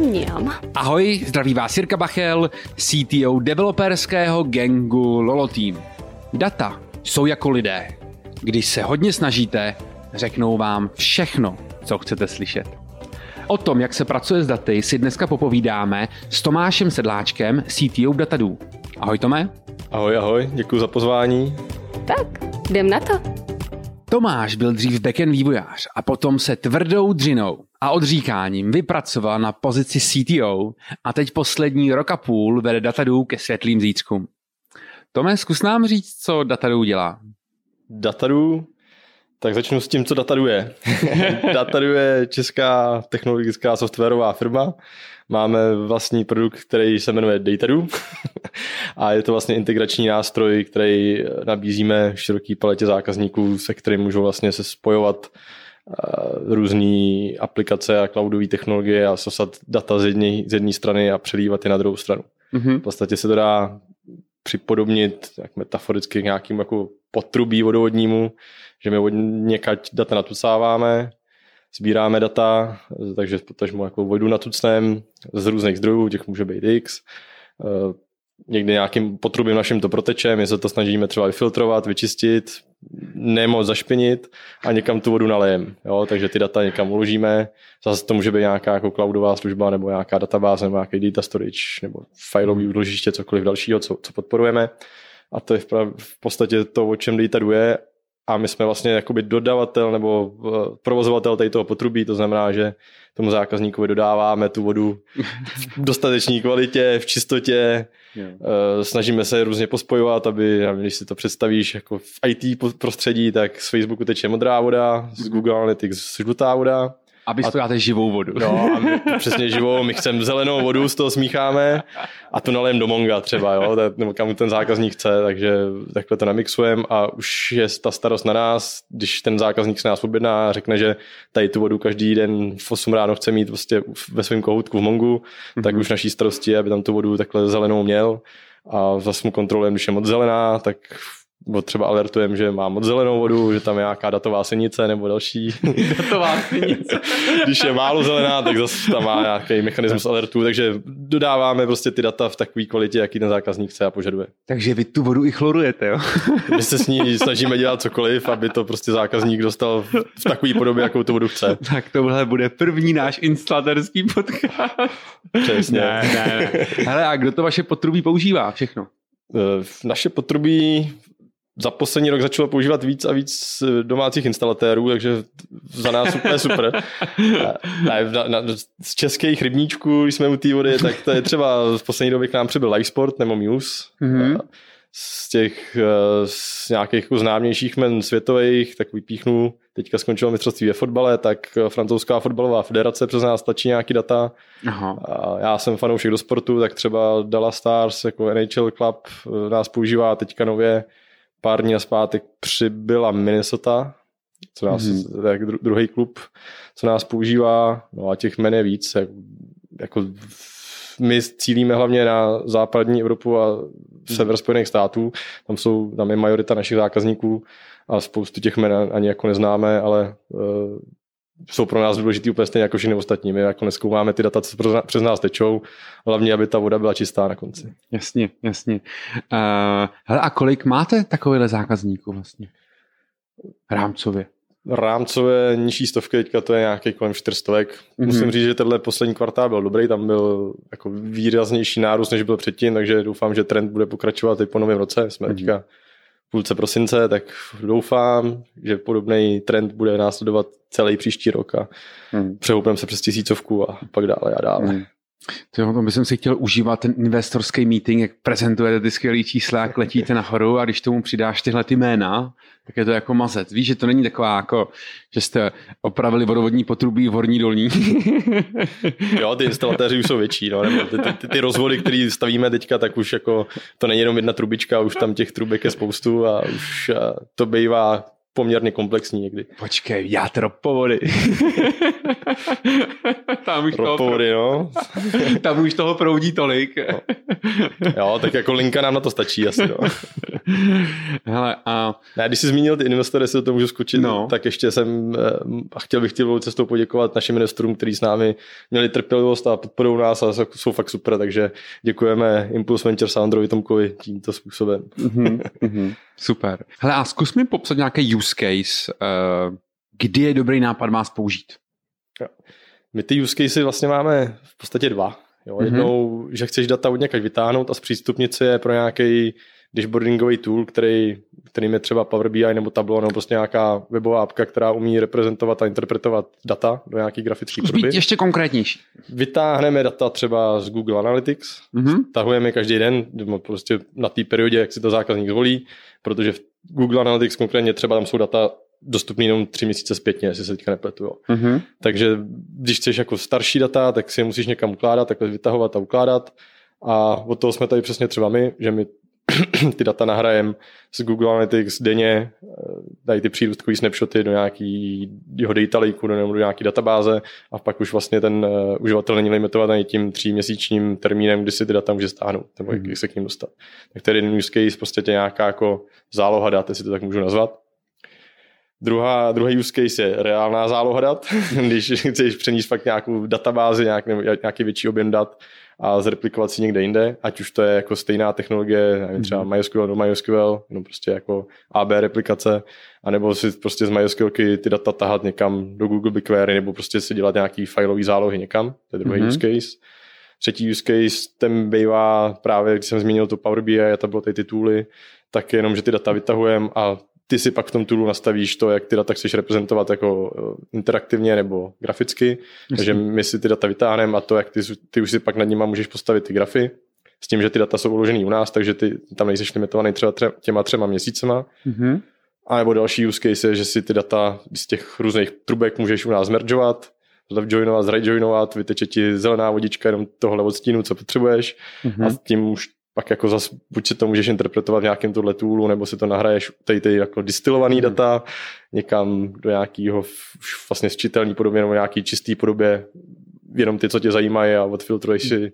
Mňam. Ahoj, zdraví vás Jirka Bachel, CTO developerského gangu Lolo Team. Data jsou jako lidé. Když se hodně snažíte, řeknou vám všechno, co chcete slyšet. O tom, jak se pracuje s daty, si dneska popovídáme s Tomášem Sedláčkem, CTO Datadů. Ahoj Tome. Ahoj, ahoj, děkuji za pozvání. Tak, jdem na to. Tomáš byl dřív backend vývojář a potom se tvrdou dřinou a odříkáním vypracoval na pozici CTO a teď poslední rok a půl vede Datadů ke světlým zítřkům. Tome, zkus nám říct, co Datadů dělá. Datadů? Tak začnu s tím, co Datadů je. Datadů je česká technologická softwarová firma. Máme vlastní produkt, který se jmenuje Datadoo a je to vlastně integrační nástroj, který nabízíme široký paletě zákazníků, se kterým můžou vlastně se spojovat různé aplikace a cloudové technologie a sosat data z jedné, z jedné strany a přelívat je na druhou stranu. Mm-hmm. V podstatě se to dá připodobnit jak metaforicky k nějakým jako potrubí vodovodnímu, že my od někať data natucáváme, sbíráme data, takže potažmo jako vodu natucném z různých zdrojů, těch může být x. Někdy nějakým potrubím naším to proteče, my se to snažíme třeba vyfiltrovat, vyčistit, nemoc zašpinit a někam tu vodu nalejem. Jo? Takže ty data někam uložíme. Zase to může být nějaká jako cloudová služba nebo nějaká databáze nebo nějaký data storage nebo fileový úložiště, cokoliv dalšího, co, co podporujeme. A to je v, prav, v podstatě to, o čem data je a my jsme vlastně jakoby dodavatel nebo eh, provozovatel tady toho potrubí, to znamená, že tomu zákazníkovi dodáváme tu vodu v dostatečné kvalitě, v čistotě, yeah. snažíme se různě pospojovat, aby, když si to představíš jako v IT prostředí, tak z Facebooku teče modrá voda, z Google Analytics žlutá voda, a vy dáte živou vodu. No, a my, přesně živou, my chceme zelenou vodu, z toho smícháme. A tu nalejem do Monga třeba, jo, nebo kam ten zákazník chce, takže takhle to namixujeme a už je ta starost na nás, když ten zákazník se nás objedná a řekne, že tady tu vodu každý den v 8 ráno chce mít prostě ve svém kohoutku v Mongu, mm-hmm. tak už naší starosti je, aby tam tu vodu takhle zelenou měl. A zase mu kontrolujeme, když je moc zelená, tak nebo třeba alertujeme, že má moc zelenou vodu, že tam je nějaká datová senice nebo další. datová senice. Když je málo zelená, tak zase tam má nějaký mechanismus alertů, takže dodáváme prostě ty data v takové kvalitě, jaký ten zákazník chce a požaduje. Takže vy tu vodu i chlorujete, jo? My se s ní snažíme dělat cokoliv, aby to prostě zákazník dostal v takové podobě, jakou tu vodu chce. Tak tohle bude první náš instalaterský podcast. Přesně. Ne, ne, ne. Hele, a kdo to vaše potrubí používá všechno? Eh, naše potrubí za poslední rok začalo používat víc a víc eh, domácích instalatérů, takže za nás úplně super. A, na, na, z českých rybníčků, když jsme u té vody, tak to je třeba v poslední době k nám přibyl Livesport nebo Muse. Mm-hmm. Z těch eh, z nějakých jako známějších men světových, tak vypíchnu, teďka skončilo mistrovství ve fotbale, tak eh, francouzská fotbalová federace přes nás tlačí nějaký data. Aha. A já jsem fanoušek do sportu, tak třeba Dallas Stars jako NHL Club nás používá teďka nově pár dní zpátek přibyla Minnesota, co nás, mm-hmm. tak druhý klub, co nás používá, no a těch men je víc, jak, jako my cílíme hlavně na západní Evropu a mhm. sever Spojených států, tam, jsou, tam je majorita našich zákazníků a spoustu těch men ani jako neznáme, ale uh, jsou pro nás důležitý úplně stejně jako všichni ostatní. My jako neskoumáme ty data, co přes nás tečou, hlavně, aby ta voda byla čistá na konci. Jasně, jasně. Uh, hele, a kolik máte takovýhle zákazníků vlastně? Rámcově. Rámcové nižší stovky, teďka to je nějaký kolem 400. Mm-hmm. Musím říct, že tenhle poslední kvartál byl dobrý, tam byl jako výraznější nárůst, než byl předtím, takže doufám, že trend bude pokračovat i po novém roce. Jsme mm-hmm. teďka půlce prosince, tak doufám, že podobný trend bude následovat celý příští rok a hmm. přehoupneme se přes tisícovku a pak dále a dále. Hmm. To, bych si chtěl užívat ten investorský meeting, jak prezentujete ty skvělé čísla, jak letíte nahoru a když tomu přidáš tyhle ty jména, tak je to jako mazet. Víš, že to není taková jako, že jste opravili vodovodní potrubí v horní dolní. jo, ty instalatéři už jsou větší, no, nebo ty, ty, ty, ty rozvody, které stavíme teďka, tak už jako to není jenom jedna trubička, už tam těch trubek je spoustu a už to bývá poměrně komplexní někdy. Počkej, jádro povody. tam už Ropovody, toho, no. tam už toho proudí tolik. No. Jo, tak jako linka nám na to stačí asi. No. Hele, a... Ne, když jsi zmínil ty investory, si to můžu skočit, no. tak ještě jsem eh, a chtěl bych chtěl cestou poděkovat našim investorům, kteří s námi měli trpělivost a podporují nás a jsou fakt super, takže děkujeme Impulse Venture Soundrovi Tomkovi tímto způsobem. mm-hmm, super. Hele, a zkus mi popsat nějaký use case, uh, kdy je dobrý nápad vás použít. My ty use casey vlastně máme v podstatě dva. Jo, mm-hmm. Jednou, že chceš data od někať vytáhnout a zpřístupnit si je pro nějaký dashboardingový tool, který, kterým je třeba Power BI nebo Tableau nebo prostě nějaká webová apka, která umí reprezentovat a interpretovat data do nějaký grafický podoby. ještě konkrétnější. Vytáhneme data třeba z Google Analytics, mm-hmm. tahujeme každý den, prostě na té periodě, jak si to zákazník zvolí, protože v Google Analytics konkrétně třeba tam jsou data dostupný jenom tři měsíce zpětně, jestli se teďka nepletu. Jo. Mm-hmm. Takže když chceš jako starší data, tak si je musíš někam ukládat, takhle vytahovat a ukládat. A od toho jsme tady přesně třeba my, že my ty data nahrajem z Google Analytics denně, eh, dají ty přírůstkový snapshoty do nějakého data lakeu nebo do nějaké databáze a pak už vlastně ten uh, uživatel není limitovaný tím tříměsíčním termínem, kdy si ty data může stáhnout nebo jak hmm. se k ním dostat. Tak to je jeden use case, prostě nějaká jako záloha dat, jestli to tak můžu nazvat. Druhá, druhý use case je reálná záloha dat, když chceš přenést fakt nějakou databázi, nějak, nebo nějaký větší objem dat a zreplikovat si někde jinde, ať už to je jako stejná technologie, nevím, třeba mhm. MySQL do MySQL, no prostě jako AB replikace, anebo si prostě z MySQLky ty data tahat někam do Google BigQuery, nebo prostě si dělat nějaký fileový zálohy někam, to je druhý mm-hmm. use case. Třetí use case, ten bývá právě, když jsem zmínil to Power BI a to bylo ty tituly, tak jenom, že ty data vytahujeme a ty si pak v tom toolu nastavíš to, jak ty data chceš reprezentovat jako eh, interaktivně nebo graficky. Takže my si ty data vytáhneme a to, jak ty, ty už si pak nad nimi můžeš postavit ty grafy, s tím, že ty data jsou uložený u nás, takže ty tam nejsi limitovaný třeba tře, těma třema měsícema. Mm-hmm. A nebo další use case je, že si ty data z těch různých trubek můžeš u nás mergeovat, joinovat, zrejoinovat, vyteče ti zelená vodička jenom tohle odstínu, co potřebuješ mm-hmm. a tím už pak jako zas, buď si to můžeš interpretovat v nějakém tohle toolu, nebo si to nahraješ tady ty jako distilovaný hmm. data někam do nějakého vlastně sčitelný podobě nebo nějaký čistý podobě, jenom ty, co tě zajímají a odfiltruješ si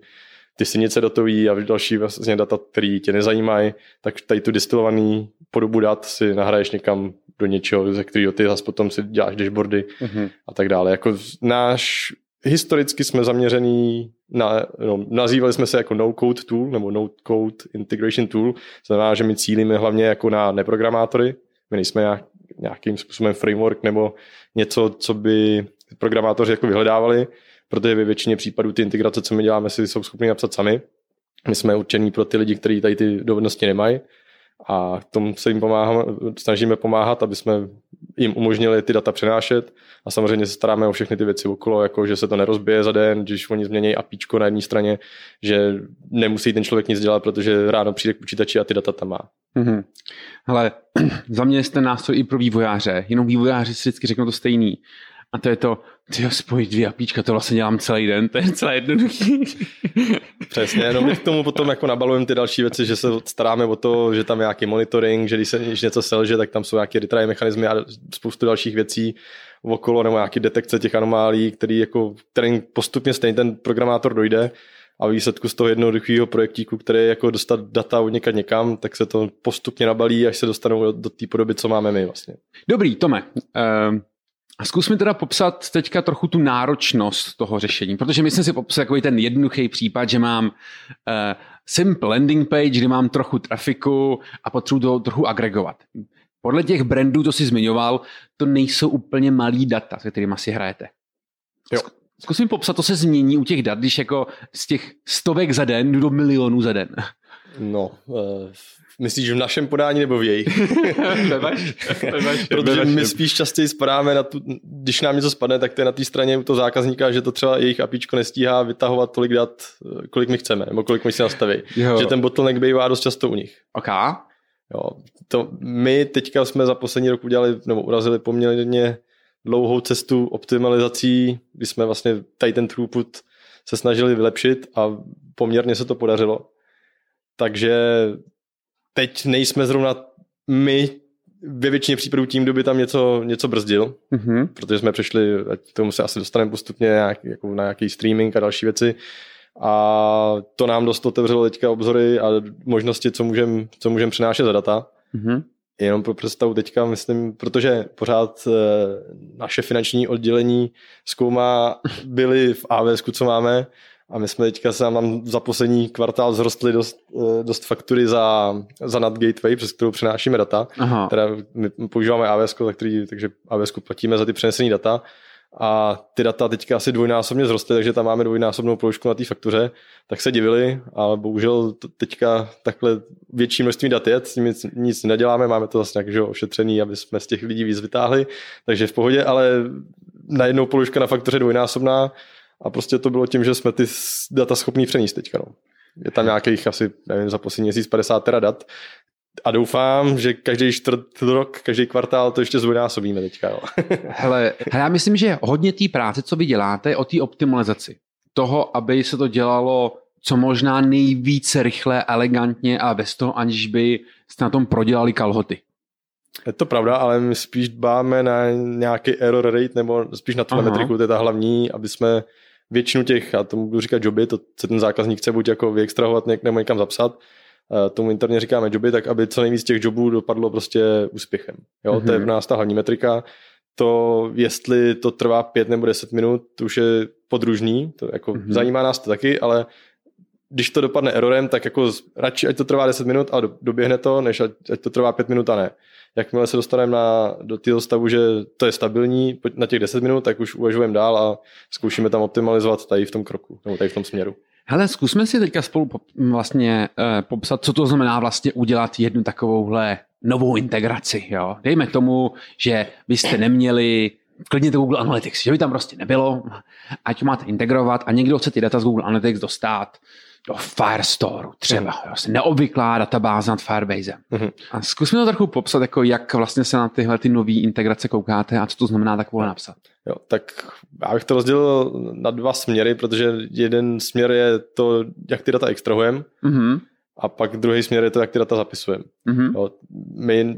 ty synice datový a další vlastně data, které tě nezajímají, tak tady tu distilovaný podobu dat si nahraješ někam do něčeho, ze kterého ty zase potom si děláš dashboardy mm-hmm. a tak dále. Jako náš historicky jsme zaměřený na, no, nazývali jsme se jako no-code tool nebo no-code integration tool, znamená, že my cílíme hlavně jako na neprogramátory, my nejsme nějak, nějakým způsobem framework nebo něco, co by programátoři jako vyhledávali, protože ve většině případů ty integrace, co my děláme, si jsou schopni napsat sami. My jsme určení pro ty lidi, kteří tady ty dovednosti nemají a tomu se jim pomáháme, snažíme pomáhat, aby jsme jim umožnili ty data přenášet a samozřejmě se staráme o všechny ty věci okolo, jako že se to nerozbije za den, když oni změní apíčko na jedné straně, že nemusí ten člověk nic dělat, protože ráno přijde k počítači a ty data tam má. Mm-hmm. Hele, za mě jste nástroj i pro vývojáře, jenom vývojáři si vždycky řeknou to stejný. A to je to, ty spojit dvě apíčka, to vlastně dělám celý den, to je celé jednoduchý. Přesně, no my k tomu potom jako nabalujeme ty další věci, že se staráme o to, že tam je nějaký monitoring, že když se když něco selže, tak tam jsou nějaké retry mechanismy a spoustu dalších věcí okolo, nebo nějaké detekce těch anomálí, který jako, který postupně stejně ten programátor dojde a výsledku z toho jednoduchého projektíku, který je jako dostat data od někam někam, tak se to postupně nabalí, až se dostanou do té podoby, co máme my vlastně. Dobrý, Tome. Uh a zkus mi teda popsat teďka trochu tu náročnost toho řešení, protože myslím si popsat takový ten jednoduchý případ, že mám uh, simple landing page, kdy mám trochu trafiku a potřebuji to trochu agregovat. Podle těch brandů, to si zmiňoval, to nejsou úplně malý data, se kterými si hrajete. Jo. Zkus mi popsat, to se změní u těch dat, když jako z těch stovek za den jdu do milionů za den. No, uh, myslíš v našem podání nebo v jejich? Protože my spíš častěji spadáme na tu, když nám něco spadne, tak to je na té straně u toho zákazníka, že to třeba jejich apíčko nestíhá vytahovat tolik dat, eh, kolik my chceme, nebo kolik my si nastaví. Jo. Že ten bottleneck bývá dost často u nich. Ok. Jo, to my teďka jsme za poslední rok udělali, nebo urazili poměrně dlouhou cestu optimalizací, kdy jsme vlastně tady ten throughput se snažili vylepšit a poměrně se to podařilo. Takže teď nejsme zrovna my ve většině případů tím, kdo by tam něco, něco brzdil, Mhm. protože jsme přešli, ať k tomu se asi dostaneme postupně nějak, jako na nějaký streaming a další věci. A to nám dost otevřelo teďka obzory a možnosti, co můžeme co můžem přinášet za data. Mhm. Jenom pro představu teďka, myslím, protože pořád eh, naše finanční oddělení zkoumá byly v AWS, co máme, a my jsme teďka se nám za poslední kvartál zrostli dost, eh, dost faktury za, za NAT Gateway, přes kterou přenášíme data. Aha. Teda my používáme AWS, tak který, takže AWS platíme za ty přenesené data a ty data teďka asi dvojnásobně zrostly, takže tam máme dvojnásobnou položku na té faktuře, tak se divili, ale bohužel teďka takhle větší množství dat je, s tím nic, nic neděláme, máme to zase nějak ošetřený, aby jsme z těch lidí víc vytáhli, takže v pohodě, ale najednou položka na faktuře dvojnásobná a prostě to bylo tím, že jsme ty data schopní přenést teďka. No. Je tam nějakých asi, nevím, za poslední měsíc 50 tera dat, a doufám, že každý čtvrt rok, každý kvartál to ještě zdvojnásobíme teďka. Jo. Hele, hele, já myslím, že hodně té práce, co vy děláte, je o té optimalizaci. Toho, aby se to dělalo co možná nejvíce rychle, elegantně a bez toho, aniž by jste na tom prodělali kalhoty. Je to pravda, ale my spíš dbáme na nějaký error rate, nebo spíš na telemetriku, to je ta hlavní, aby jsme většinu těch, já tomu budu říkat joby, to se ten zákazník chce buď jako vyextrahovat nebo někam zapsat, tomu interně říkáme joby, tak aby co nejvíc těch jobů dopadlo prostě úspěchem. Jo, mm-hmm. to je v nás ta hlavní metrika. To, jestli to trvá pět nebo deset minut, to už je podružný, to jako mm-hmm. zajímá nás to taky, ale když to dopadne errorem, tak jako radši, ať to trvá 10 minut a doběhne to, než ať, ať to trvá 5 minut a ne. Jakmile se dostaneme na, do toho stavu, že to je stabilní na těch 10 minut, tak už uvažujeme dál a zkoušíme tam optimalizovat tady v tom kroku, nebo tady v tom směru. Hele, zkusme si teďka spolu vlastně eh, popsat, co to znamená vlastně udělat jednu takovouhle novou integraci. Jo? Dejme tomu, že byste neměli klidně to Google Analytics, že by tam prostě nebylo, ať máte integrovat a někdo chce ty data z Google Analytics dostat do Firestore třeba, mm. vlastně neobvyklá databáze nad Firebase. Mm. A zkusme to trochu popsat, jako jak vlastně se na tyhle ty nové integrace koukáte a co to znamená takové napsat. Jo, tak já bych to rozdělil na dva směry, protože jeden směr je to, jak ty data extrahujeme, mm-hmm. a pak druhý směr je to, jak ty data zapisujeme. Mm-hmm. my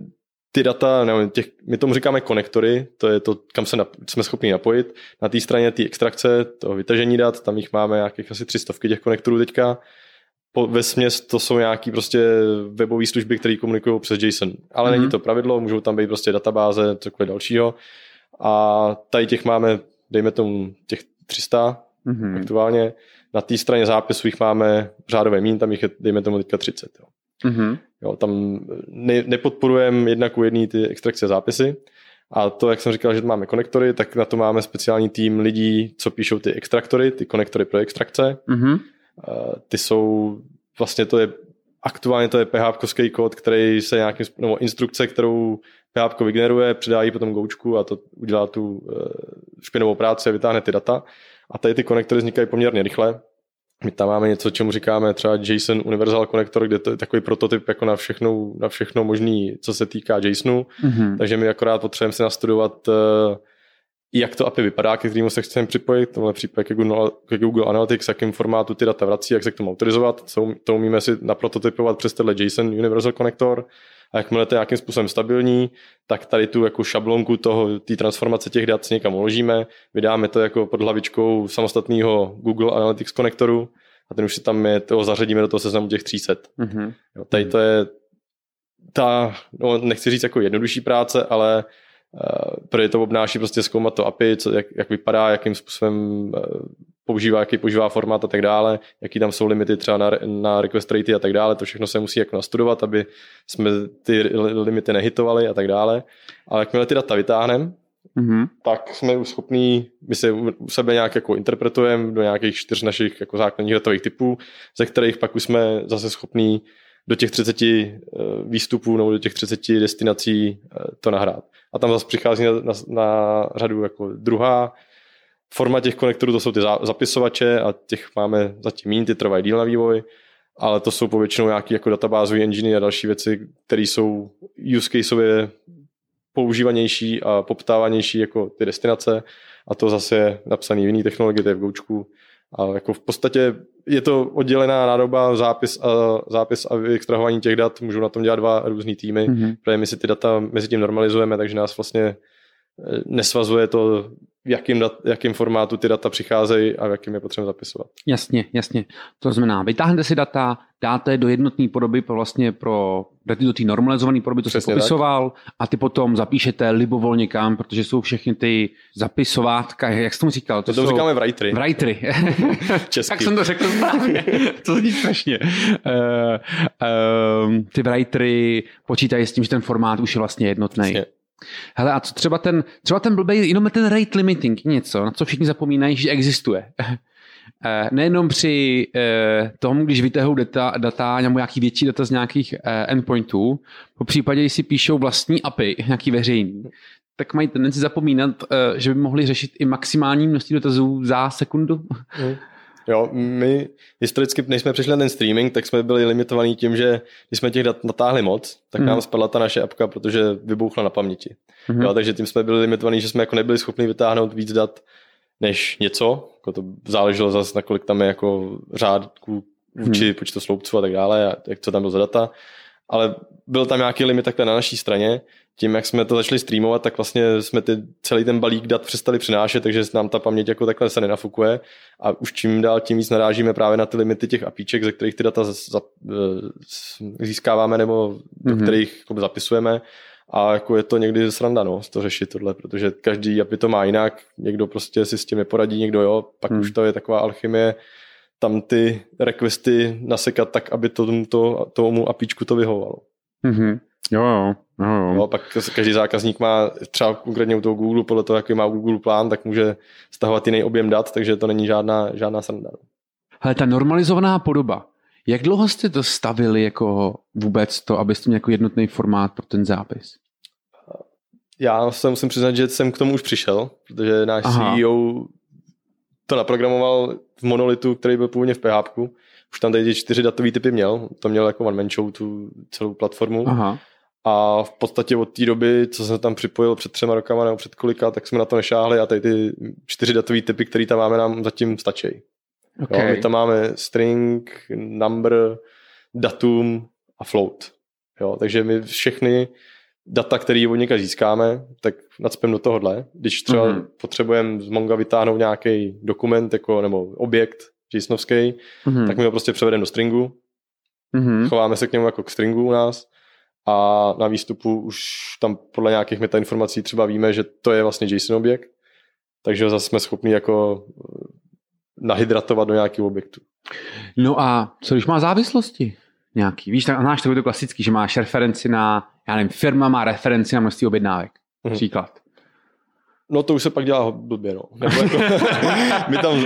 ty data, nevím, těch, my tomu říkáme konektory, to je to, kam se nap, jsme schopni napojit. Na té straně té extrakce, toho vytažení dat, tam jich máme nějakých asi 300 těch konektorů teďka. Po, ve směs to jsou nějaký prostě webové služby, které komunikují přes JSON. Ale mm-hmm. není to pravidlo, můžou tam být prostě databáze, cokoliv dalšího. A tady těch máme, dejme tomu, těch 300 mm-hmm. aktuálně. Na té straně zápisu jich máme řádové mín, tam jich je, dejme tomu, teďka 30. Jo. Mm-hmm. Jo, tam ne, nepodporujeme jednak u jedné ty extrakce zápisy. A to, jak jsem říkal, že máme konektory, tak na to máme speciální tým lidí, co píšou ty extraktory, ty konektory pro extrakce. Mm-hmm. Ty jsou, vlastně to je, aktuálně to je PHP kód, který se nějakým, nebo instrukce, kterou PHP vygeneruje, předá ji potom goučku a to udělá tu eh, špinovou práci a vytáhne ty data. A tady ty konektory vznikají poměrně rychle, my tam máme něco, čemu říkáme třeba JSON Universal Connector, kde to je takový prototyp jako na všechno, na všechno možný, co se týká JSONu. Mm-hmm. Takže my akorát potřebujeme si nastudovat, uh, jak to API vypadá, ke kterému se chceme připojit, tohle případě ke Google, ke Google Analytics, jakým formátu ty data vrací, jak se k tomu autorizovat. To umíme si naprototypovat přes tenhle JSON Universal Connector a jakmile to je nějakým způsobem stabilní, tak tady tu jako šablonku toho, té transformace těch dat někam uložíme, vydáme to jako pod hlavičkou samostatného Google Analytics konektoru a ten už si tam je, toho zařadíme do toho seznamu těch 300. Mm-hmm. Jo, tady to je ta, no, nechci říct jako jednodušší práce, ale uh, protože to obnáší prostě zkoumat to API, co, jak, jak vypadá, jakým způsobem uh, používá, jaký používá formát a tak dále, jaký tam jsou limity třeba na, na request ratey a tak dále, to všechno se musí jako nastudovat, aby jsme ty limity nehitovali a tak dále. Ale jakmile ty data vytáhneme, mm-hmm. tak jsme už schopní, my se u sebe nějak jako interpretujeme do nějakých čtyř našich jako základních datových typů, ze kterých pak už jsme zase schopní do těch 30 eh, výstupů nebo do těch 30 destinací eh, to nahrát. A tam zase přichází na, na, na řadu jako druhá Forma těch konektorů to jsou ty zapisovače a těch máme zatím méně, ty trvají díl na vývoj, ale to jsou povětšinou nějaké jako databázové engine a další věci, které jsou use caseově používanější a poptávanější jako ty destinace a to zase je napsaný v jiný technologii, to je v Goučku. A jako v podstatě je to oddělená nádoba, zápis a, zápis a extrahování těch dat, můžou na tom dělat dva různý týmy, mm-hmm. protože my si ty data mezi tím normalizujeme, takže nás vlastně eh, nesvazuje to, v jakým, dat, jakým formátu ty data přicházejí a v jakým je potřeba zapisovat. Jasně, jasně. To znamená, vytáhnete si data, dáte do jednotné podoby pro vlastně pro dáte do té normalizované podoby, to se popisoval, tak. a ty potom zapíšete libovolně kam, protože jsou všechny ty zapisovátka, jak jsi tomu říkal? To, to jsou... říkáme writery. Writery. tak jsem to řekl správně. to zní strašně. Uh, uh, ty writery počítají s tím, že ten formát už je vlastně jednotný. Jasně. Hele, a co třeba ten, třeba ten blbej, jenom ten rate limiting, něco, na co všichni zapomínají, že existuje. Eh, nejenom při eh, tom, když vytahou data, data nebo nějaký větší data z nějakých eh, endpointů, po případě, když si píšou vlastní API, nějaký veřejný, tak mají tendenci zapomínat, že by mohli řešit i maximální množství dotazů za sekundu. Mm. Jo, my historicky, než jsme přišli na ten streaming, tak jsme byli limitovaní tím, že když jsme těch dat natáhli moc, tak mm. nám spadla ta naše apka, protože vybouchla na paměti. Mm. Jo, takže tím jsme byli limitovaní, že jsme jako nebyli schopni vytáhnout víc dat než něco. Jako to záleželo zase, na kolik tam je jako řádků vůči mm. počtu sloupců a tak dále, a jak co tam bylo za data. Ale byl tam nějaký limit takhle na naší straně. Tím, jak jsme to začali streamovat, tak vlastně jsme ty, celý ten balík dat přestali přinášet, takže nám ta paměť jako takhle se nenafukuje. A už čím dál tím víc narážíme právě na ty limity těch apíček, ze kterých ty data za, eh, získáváme nebo do mm-hmm. kterých jako zapisujeme. A jako je to někdy sranda, no, to řešit tohle, protože každý API to má jinak, někdo prostě si s tím neporadí, někdo jo, pak mm. už to je taková alchymie, tam ty requesty nasekat tak, aby to, to, tomu APIčku to vyhovovalo. Mm-hmm. Jo, jo. jo, jo. No, pak každý zákazník má třeba konkrétně u toho Google, podle toho, jaký má Google plán, tak může stahovat jiný objem dat, takže to není žádná, žádná sranda. Ale ta normalizovaná podoba, jak dlouho jste to stavili jako vůbec to, abyste měli jako jednotný formát pro ten zápis? Já se musím přiznat, že jsem k tomu už přišel, protože náš Aha. CEO to naprogramoval v monolitu, který byl původně v PHP. Už tam tady čtyři datové typy měl. To měl jako one man show, tu celou platformu. Aha. A v podstatě od té doby, co jsem tam připojil před třema rokama nebo před kolika, tak jsme na to nešáhli a tady ty čtyři datové typy, které tam máme, nám zatím stačí. Okay. Jo, my tam máme string, number, datum a float. Jo, takže my všechny data, které od něka získáme, tak nadspem do tohohle. Když třeba mm-hmm. potřebujeme z Monga vytáhnout nějaký dokument jako, nebo objekt JSONovský, mm-hmm. tak my ho prostě převedeme do stringu, mm-hmm. chováme se k němu jako k stringu u nás a na výstupu už tam podle nějakých metainformací třeba víme, že to je vlastně JSON objekt, takže ho zase jsme schopni jako eh, nahydratovat do nějakého objektu. No a co když má závislosti? Nějaký. Víš, tak znáš to klasický, že máš referenci na, já nevím, firma má referenci na množství objednávek. Mm-hmm. Příklad. No to už se pak dělá blbě, no. Nebo jako, my tam,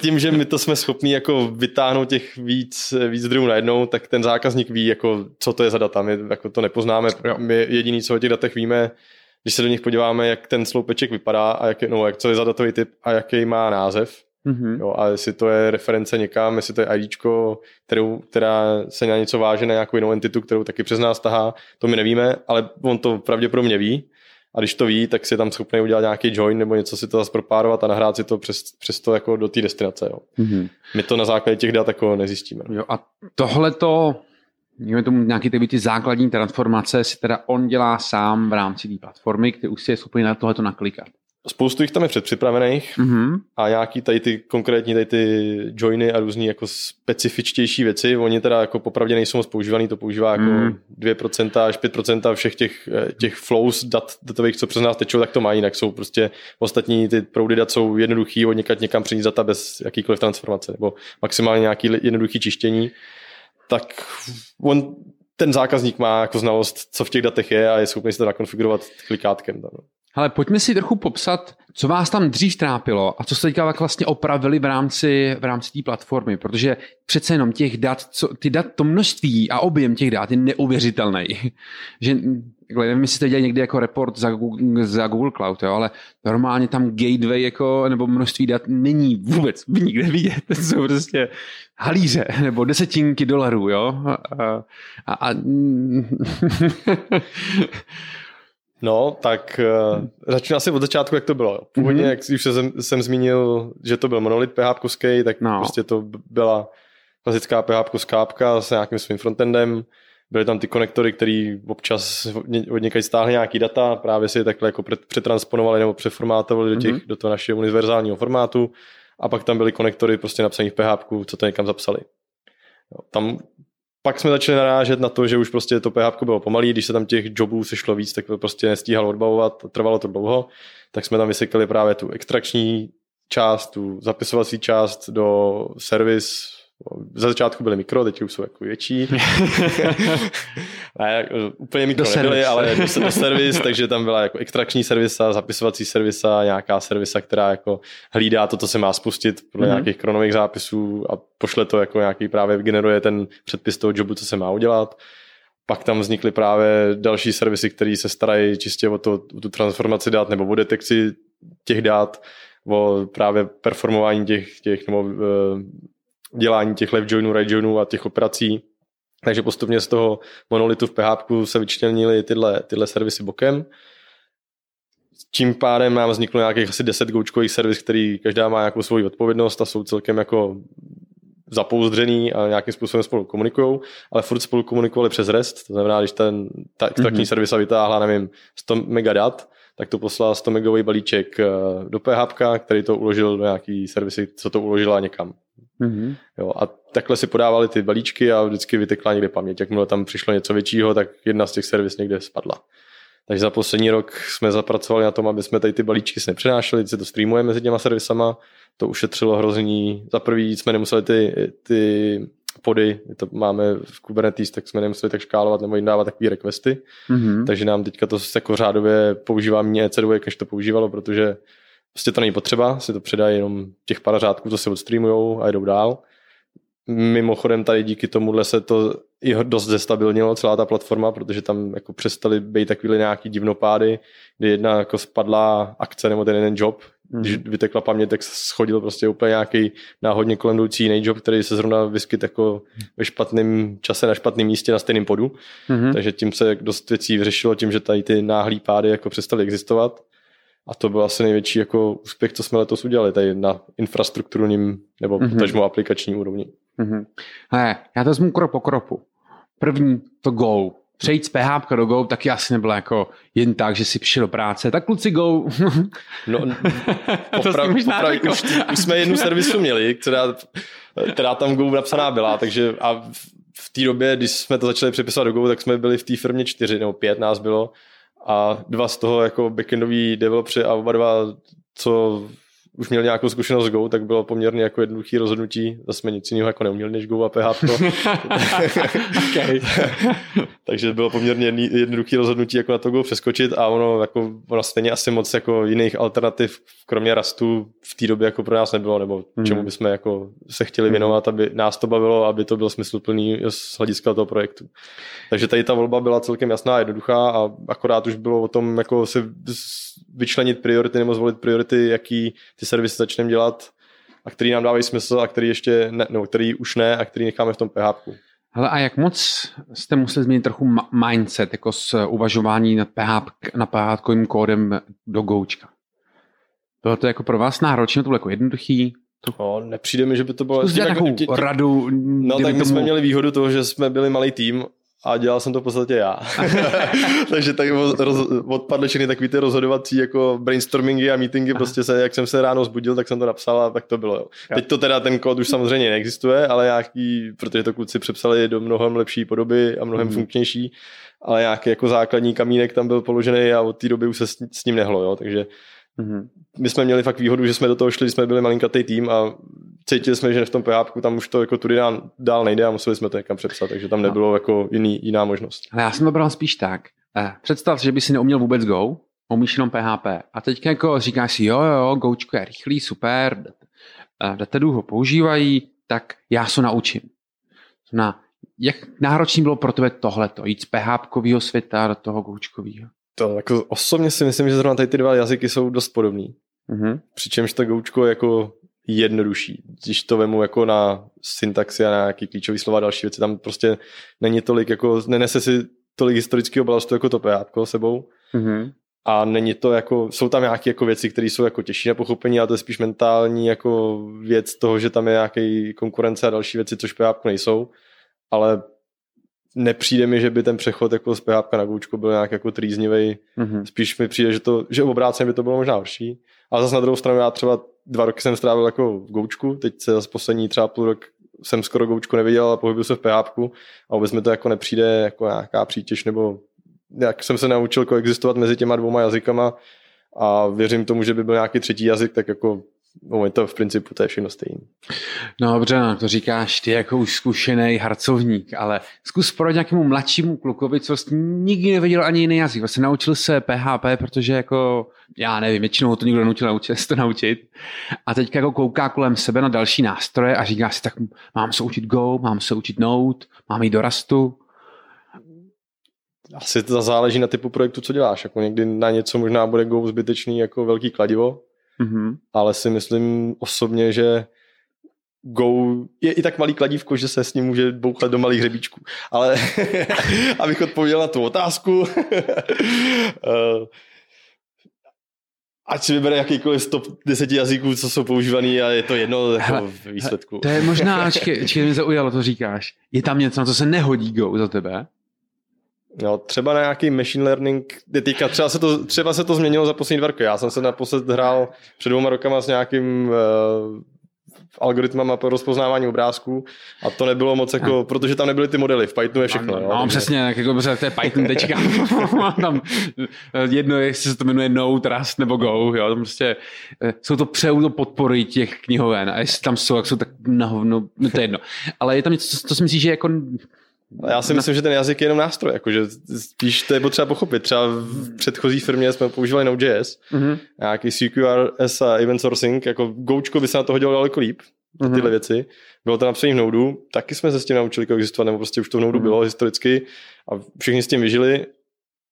tím, že my to jsme schopni jako vytáhnout těch víc, víc zdrojů najednou, tak ten zákazník ví, jako, co to je za data. My jako to nepoznáme. My jediný, co o těch datech víme, když se do nich podíváme, jak ten sloupeček vypadá a jak je, no, jak, co je za datový typ a jaký má název. Mm-hmm. Jo, a jestli to je reference někam, jestli to je ID, kterou, která se na něco váže na nějakou jinou entitu, kterou taky přes nás tahá, to my nevíme, ale on to pravděpodobně ví a když to ví, tak si tam schopný udělat nějaký join nebo něco si to zase propárovat a nahrát si to přes, přes to jako do té destinace. Jo. Mm-hmm. My to na základě těch dat jako nezjistíme. Jo, a tohle to, mějme tomu nějaký ty, ty základní transformace, si teda on dělá sám v rámci té platformy, který už si je schopný na tohle naklikat. Spoustu jich tam je předpřipravených mm-hmm. a nějaký tady ty konkrétní tady ty joiny a různý jako specifičtější věci, oni teda jako popravdě nejsou moc používaný, to používá jako mm. 2% až 5% všech těch, eh, těch flows dat, datových, co přes nás tečou, tak to mají, jinak jsou prostě ostatní ty proudy dat jsou jednoduchý, od někat někam přinést data bez jakýkoliv transformace, nebo maximálně nějaký jednoduchý čištění, tak on ten zákazník má jako znalost, co v těch datech je a je schopný si to nakonfigurovat klikátkem. Tam. No. Ale pojďme si trochu popsat, co vás tam dřív trápilo a co jste teďka vlastně opravili v rámci, v rámci té platformy, protože přece jenom těch dat, co, ty dat, to množství a objem těch dat je neuvěřitelný. že, nevím, jestli jste dělali někdy jako report za Google, za Google Cloud, jo, ale normálně tam gateway jako, nebo množství dat není vůbec nikde vidět. To jsou prostě halíře nebo desetinky dolarů, jo. A, a, a No, tak uh, začnu asi od začátku, jak to bylo. Původně, mm-hmm. jak už jsem, jsem zmínil, že to byl monolit PHP tak no. prostě to byla klasická PHP skápka s nějakým svým frontendem. Byly tam ty konektory, které občas od někaď stáhly nějaký data, právě si je takhle jako přetransponovali nebo přeformátovali do, těch, mm-hmm. do toho našeho univerzálního formátu a pak tam byly konektory prostě napsané v PHP, co to někam zapsali. Tam pak jsme začali narážet na to, že už prostě to PHP bylo pomalý, když se tam těch jobů sešlo víc, tak to prostě nestíhalo odbavovat, trvalo to dlouho, tak jsme tam vysekali právě tu extrakční část, tu zapisovací část do servis, za začátku byly mikro, teď už jsou jako větší. ne, úplně mikro do nebyly, servis. ale do, do servis, takže tam byla jako extrakční servisa, zapisovací servisa, nějaká servisa, která jako hlídá to, co se má spustit podle mm-hmm. nějakých kronových zápisů a pošle to jako nějaký právě generuje ten předpis toho jobu, co se má udělat. Pak tam vznikly právě další servisy, které se starají čistě o, to, o tu transformaci dat nebo o detekci těch dát, o právě performování těch, těch nebo eh, dělání těch left joinů, right joinů a těch operací. Takže postupně z toho monolitu v PHP se vyčlenily tyhle, tyhle servisy bokem. Tím pádem nám vzniklo nějakých asi 10 goučkových servis, který každá má nějakou svoji odpovědnost a jsou celkem jako zapouzdřený a nějakým způsobem spolu komunikují, ale furt spolu komunikovali přes REST, to znamená, když ten, ta extraktní mm-hmm. servisa vytáhla, nevím, 100 megadat, tak to poslal 100 megový balíček eh, do PHP, který to uložil do nějaký servisy, co to uložila někam. Mm-hmm. Jo, a takhle si podávali ty balíčky a vždycky vytekla někde paměť. Jakmile tam přišlo něco většího, tak jedna z těch servis někde spadla. Takže za poslední rok jsme zapracovali na tom, aby jsme tady ty balíčky si nepřenášeli, si to streamujeme mezi těma servisama, to ušetřilo hrozný. Za prvý jsme nemuseli ty, ty pody, to máme v Kubernetes, tak jsme nemuseli tak škálovat nebo jim dávat takové requesty. Mm-hmm. Takže nám teďka to jako řádově používá méně EC2, než to používalo, protože Prostě to není potřeba, si to předají jenom těch pár řádků, co se odstreamujou a jdou dál. Mimochodem tady díky tomuhle se to i dost zestabilnilo, celá ta platforma, protože tam jako přestali být takový nějaký divnopády, kdy jedna jako spadla akce nebo ten jeden job, když vytekla paměť, tak schodil prostě úplně nějaký náhodně kolem jdoucí jiný job, který se zrovna vyskyt jako ve špatném čase na špatném místě na stejném podu. Mm. Takže tím se dost věcí vyřešilo tím, že tady ty náhlý pády jako přestaly existovat. A to byl asi největší jako úspěch, co jsme letos udělali tady na infrastrukturním nebo mm-hmm. potažmo aplikační úrovni. Mm-hmm. He, já to vezmu krok po kropu. První to Go. Přejít z PHP do Go taky asi nebylo jako jen tak, že si přišel do práce. Tak kluci Go. no, poprav, poprav, už, už, jsme jednu servisu měli, která, která tam Go napsaná byla, takže a v té době, když jsme to začali přepisovat do Go, tak jsme byli v té firmě čtyři nebo pět nás bylo a dva z toho jako backendoví developři a oba dva, co už měl nějakou zkušenost s Go, tak bylo poměrně jako jednoduché rozhodnutí. Zase jsme nic jiného jako neuměli než Go a PHP. Takže bylo poměrně jednoduché rozhodnutí jako na to Go přeskočit a ono, jako, ono stejně asi moc jako jiných alternativ, kromě Rastu v té době jako pro nás nebylo, nebo mm. čemu bychom jako se chtěli mhm. věnovat, aby nás to bavilo, aby to bylo smysluplný z hlediska toho projektu. Takže tady ta volba byla celkem jasná a jednoduchá a akorát už bylo o tom jako si vyčlenit priority nebo zvolit priority, jaký ty servisy začneme dělat a který nám dávají smysl a který ještě ne, nebo který už ne a který necháme v tom PHP. Hele, a jak moc jste museli změnit trochu mindset, jako s uvažování nad PHP, na PHP kódem do Goučka? Bylo to jako pro vás náročné, to bylo jako jednoduchý? To... No, nepřijde mi, že by to bylo... Zkus jako, tě, tě, radu. No tak my tomu... jsme měli výhodu toho, že jsme byli malý tým a dělal jsem to v podstatě já. Takže tak roz, odpadly všechny takový ty rozhodovací jako brainstormingy a meetingy, prostě se, jak jsem se ráno zbudil, tak jsem to napsal a tak to bylo. Jo. Teď to teda ten kód už samozřejmě neexistuje, ale nějaký, protože to kluci přepsali do mnohem lepší podoby a mnohem mm. funkčnější, ale nějaký jako základní kamínek tam byl položený a od té doby už se s, s ním nehlo, jo. takže Mm-hmm. My jsme měli fakt výhodu, že jsme do toho šli, jsme byli malinkatý tým a cítili jsme, že v tom PHP tam už to jako tudy dál, dál nejde a museli jsme to někam přepsat, takže tam no. nebylo no. jako jiný, jiná možnost. Ale já jsem to bral spíš tak. Eh, představ si, že by si neuměl vůbec Go, umíš jenom PHP a teď jako říkáš si, jo, jo, Gočko je rychlý, super, Datadu ho používají, tak já se naučím. Na, jak náročný bylo pro tebe tohleto, jít z PHP světa do toho Gočkového? To jako osobně si myslím, že zrovna tady ty dva jazyky jsou dost podobný. Mm-hmm. Přičemž to Goučko jako jednodušší. Když to vemu jako na syntaxi a na nějaký klíčový slova a další věci, tam prostě není tolik, jako nenese si tolik historického balastu jako to PHP sebou. Mm-hmm. A není to jako, jsou tam nějaké jako věci, které jsou jako těžší na pochopení, ale to je spíš mentální jako věc toho, že tam je nějaký konkurence a další věci, což PHP nejsou. Ale nepřijde mi, že by ten přechod jako z PHP na Goučko byl nějak jako trýznivý. Mm-hmm. Spíš mi přijde, že, to, že obráceně by to bylo možná horší. Ale zase na druhou stranu já třeba dva roky jsem strávil jako v Goučku, teď se zase poslední třeba půl rok jsem skoro Goučku neviděl a pohybil se v PHP a vůbec mi to jako nepřijde jako nějaká přítěž nebo jak jsem se naučil koexistovat mezi těma dvouma jazykama a věřím tomu, že by byl nějaký třetí jazyk, tak jako No, je to v principu to je všechno stejné. No dobře, no, to říkáš ty jako už zkušený harcovník, ale zkus pro nějakému mladšímu klukovi, co nikdy nevěděl ani jiný jazyk. Vlastně naučil se PHP, protože jako, já nevím, většinou to nikdo nutil naučit, se to naučit. A teď jako kouká kolem sebe na další nástroje a říká si, tak mám se učit Go, mám se učit Node, mám jít do Rastu. Asi to záleží na typu projektu, co děláš. Jako někdy na něco možná bude Go zbytečný jako velký kladivo, Mm-hmm. Ale si myslím osobně, že Go je i tak malý kladívko, že se s ním může bouchat do malých hřebíčků. Ale abych odpověděl na tu otázku, eh, ať si vybere jakýkoliv z top 10 jazyků, co jsou používaný a je to jedno jako v výsledku. To je možná, čekaj, mě zaujalo, to říkáš. Je tam něco, na co se nehodí Go za tebe? No, třeba na nějaký machine learning, teďka třeba se, to, třeba se to změnilo za poslední dva roky. Já jsem se naposled hrál před dvěma rokama s nějakým uh, algoritmama pro rozpoznávání obrázků a to nebylo moc jako, no. protože tam nebyly ty modely, v Pythonu je všechno. No, no přesně, jak jako, to je Python tečka. tam jedno, jestli se to jmenuje Node, Rust nebo Go, jo, tam prostě eh, jsou to pseudo podpory těch knihoven a jestli tam jsou, jak jsou tak na hovno, no to je jedno. Ale je tam něco, co, to si myslíš, že jako já si myslím, že ten jazyk je jenom nástroj, jakože spíš to je potřeba pochopit. Třeba v předchozí firmě jsme používali Node.js, mm-hmm. nějaký CQRS a event sourcing, jako Goučko by se na to hodilo daleko líp, mm-hmm. tyhle věci. Bylo to napsané v Node, taky jsme se s tím naučili existovat, nebo prostě už to v Node mm-hmm. bylo historicky a všichni s tím vyžili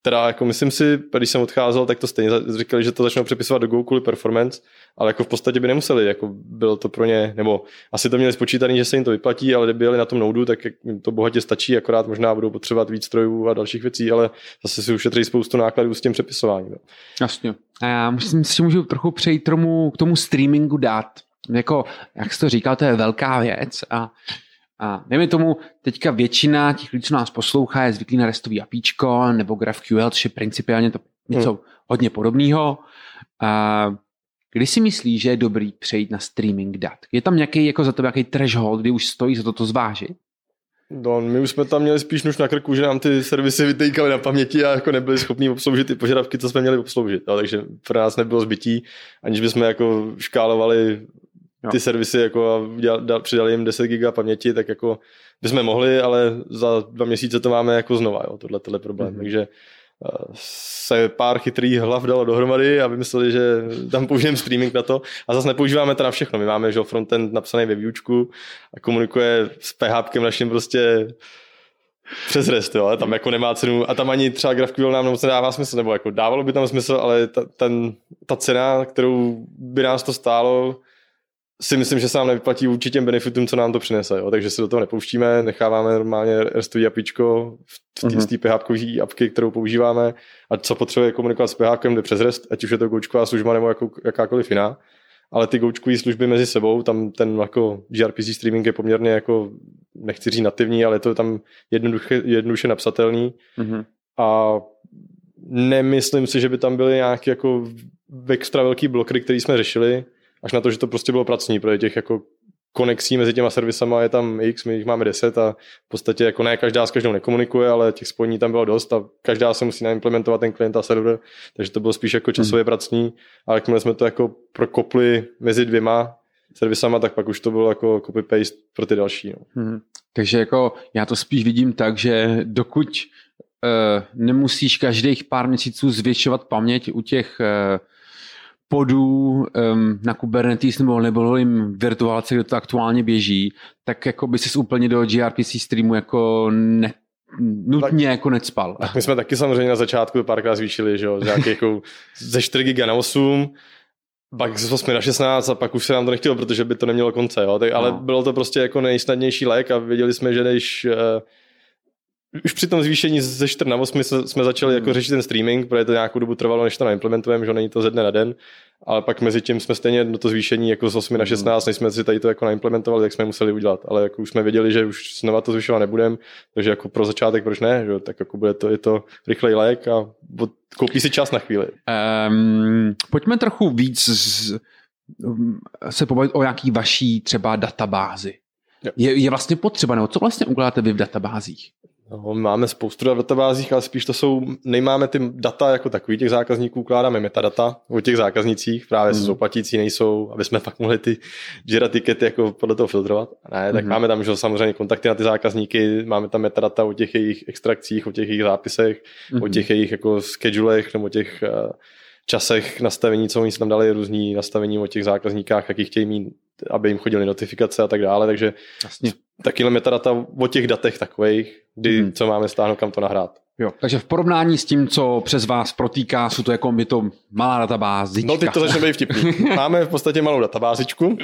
teda jako myslím si, když jsem odcházel, tak to stejně říkali, že to začnou přepisovat do Go kvůli performance, ale jako v podstatě by nemuseli, jako bylo to pro ně, nebo asi to měli spočítaný, že se jim to vyplatí, ale kdyby jeli na tom Noudu, tak jim to bohatě stačí, akorát možná budou potřebovat víc strojů a dalších věcí, ale zase si ušetří spoustu nákladů s tím přepisováním. Jasně. A já myslím si, že můžu trochu přejít tomu, k tomu streamingu dát. Jako, jak jsi to říkal, to je velká věc a a dejme tomu, teďka většina těch lidí, co nás poslouchá, je zvyklý na restový apíčko nebo GraphQL, což je principiálně to něco hmm. hodně podobného. A kdy si myslíš, že je dobrý přejít na streaming dat? Je tam nějaký jako za tebe nějaký threshold, kdy už stojí za to zvážit? No, my už jsme tam měli spíš nuž na krku, že nám ty servisy vytýkaly na paměti a jako nebyli schopni obsloužit ty požadavky, co jsme měli obsloužit. No, takže pro nás nebylo zbytí, aniž bychom jako škálovali ty jo. servisy jako a udělal, přidali jim 10 giga paměti, tak jako bychom mohli, ale za dva měsíce to máme jako znova, jo, tohle, tohle problém. Mm-hmm. Takže uh, se pár chytrých hlav dalo dohromady a vymysleli, že tam použijeme streaming na to a zase nepoužíváme to na všechno. My máme že frontend napsaný ve výučku a komunikuje s PHP naším prostě přes REST, jo, ale tam jako nemá cenu a tam ani třeba GraphQL nám moc nedává smysl, nebo jako dávalo by tam smysl, ale ta, ten, ta cena, kterou by nás to stálo, si myslím, že se nám nevyplatí vůči těm benefitům, co nám to přinese. Jo? Takže se do toho nepouštíme, necháváme normálně restový apičko v té uh-huh. PHP apky, kterou používáme a co potřebuje komunikovat s PHP, jde přes REST, ať už je to goučková služba nebo jako, jakákoliv jiná. Ale ty goučkové služby mezi sebou, tam ten jako gRPC streaming je poměrně jako, nechci říct nativní, ale je to tam jednoduše, jednoduše napsatelný. Uh-huh. A nemyslím si, že by tam byly nějaké jako extra velký blokry, který jsme řešili až na to, že to prostě bylo pracní, protože těch jako konexí mezi těma servisama je tam x, my jich máme 10 a v podstatě jako ne každá s každou nekomunikuje, ale těch spojení tam bylo dost a každá se musí naimplementovat ten klient a server, takže to bylo spíš jako časově hmm. pracní, ale jakmile jsme to jako prokopli mezi dvěma servisama, tak pak už to bylo jako copy-paste pro ty další. No. Hmm. Takže jako já to spíš vidím tak, že dokud uh, nemusíš každých pár měsíců zvětšovat paměť u těch uh, podů um, na Kubernetes nebo nebo jim virtuálce, kde to aktuálně běží, tak jako by si úplně do gRPC streamu jako ne, nutně tak, jako necpal. Tak my jsme taky samozřejmě na začátku párkrát zvýšili, že jo, jako ze 4 giga na 8, pak z 8 na 16 a pak už se nám to nechtělo, protože by to nemělo konce, jo. Tak, ale no. bylo to prostě jako nejsnadnější lék a věděli jsme, že když uh, už při tom zvýšení ze 4 na 8 jsme začali jako řešit ten streaming, protože to nějakou dobu trvalo, než to naimplementujeme, že není to ze dne na den, ale pak mezi tím jsme stejně do to zvýšení jako z 8 na 16, než jsme si tady to jako naimplementovali, tak jsme museli udělat, ale jako už jsme věděli, že už znova to zvyšovat nebudeme, takže jako pro začátek proč ne, že? tak jako bude to, je to rychlej lék a koupí si čas na chvíli. Um, pojďme trochu víc z, se pobavit o nějaký vaší třeba databázi. Je, je vlastně potřeba, nebo co vlastně ukládáte vy v databázích? No, máme spoustu dat v databázích, ale spíš to jsou, nemáme ty data jako takový těch zákazníků, ukládáme metadata o těch zákaznicích, právě mm. jsou platící, nejsou, aby jsme pak mohli ty Jira tikety jako podle toho filtrovat. Ne, tak mm. máme tam že samozřejmě kontakty na ty zákazníky, máme tam metadata o těch jejich extrakcích, o těch jejich zápisech, mm. o mhm. těch jejich jako schedulech nebo těch uh, časech nastavení, co oni si tam dali různý nastavení o těch zákazníkách, jaký chtějí mít, aby jim chodily notifikace a tak dále, takže Jasně. takyhle metadata o těch datech takových, kdy, hmm. co máme stáhnout, kam to nahrát. Jo, takže v porovnání s tím, co přes vás protýká, jsou to jako my to malá databázička. No, teď to začne být vtipný. Máme v podstatě malou databázičku,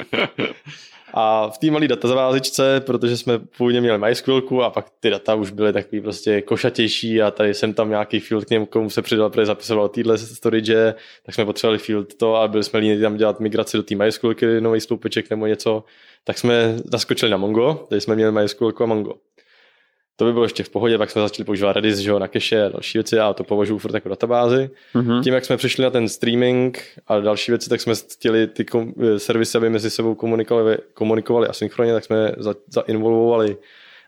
a v té malé databázičce, protože jsme původně měli MySQL a pak ty data už byly takový prostě košatější a tady jsem tam nějaký field k němu, komu se přidal, protože zapisoval týhle storage, tak jsme potřebovali field to a byli jsme líni tam dělat migraci do té MySQL, nový sloupeček nebo něco, tak jsme naskočili na Mongo, tady jsme měli MySQL a Mongo to by bylo ještě v pohodě, pak jsme začali používat Redis že jo, na cache a další věci, a to považuji furt jako databázi. Mm-hmm. Tím, jak jsme přišli na ten streaming a další věci, tak jsme chtěli ty kom- servisy, aby mezi sebou komunikovali, komunikovali asynchronně, tak jsme za- zainvolvovali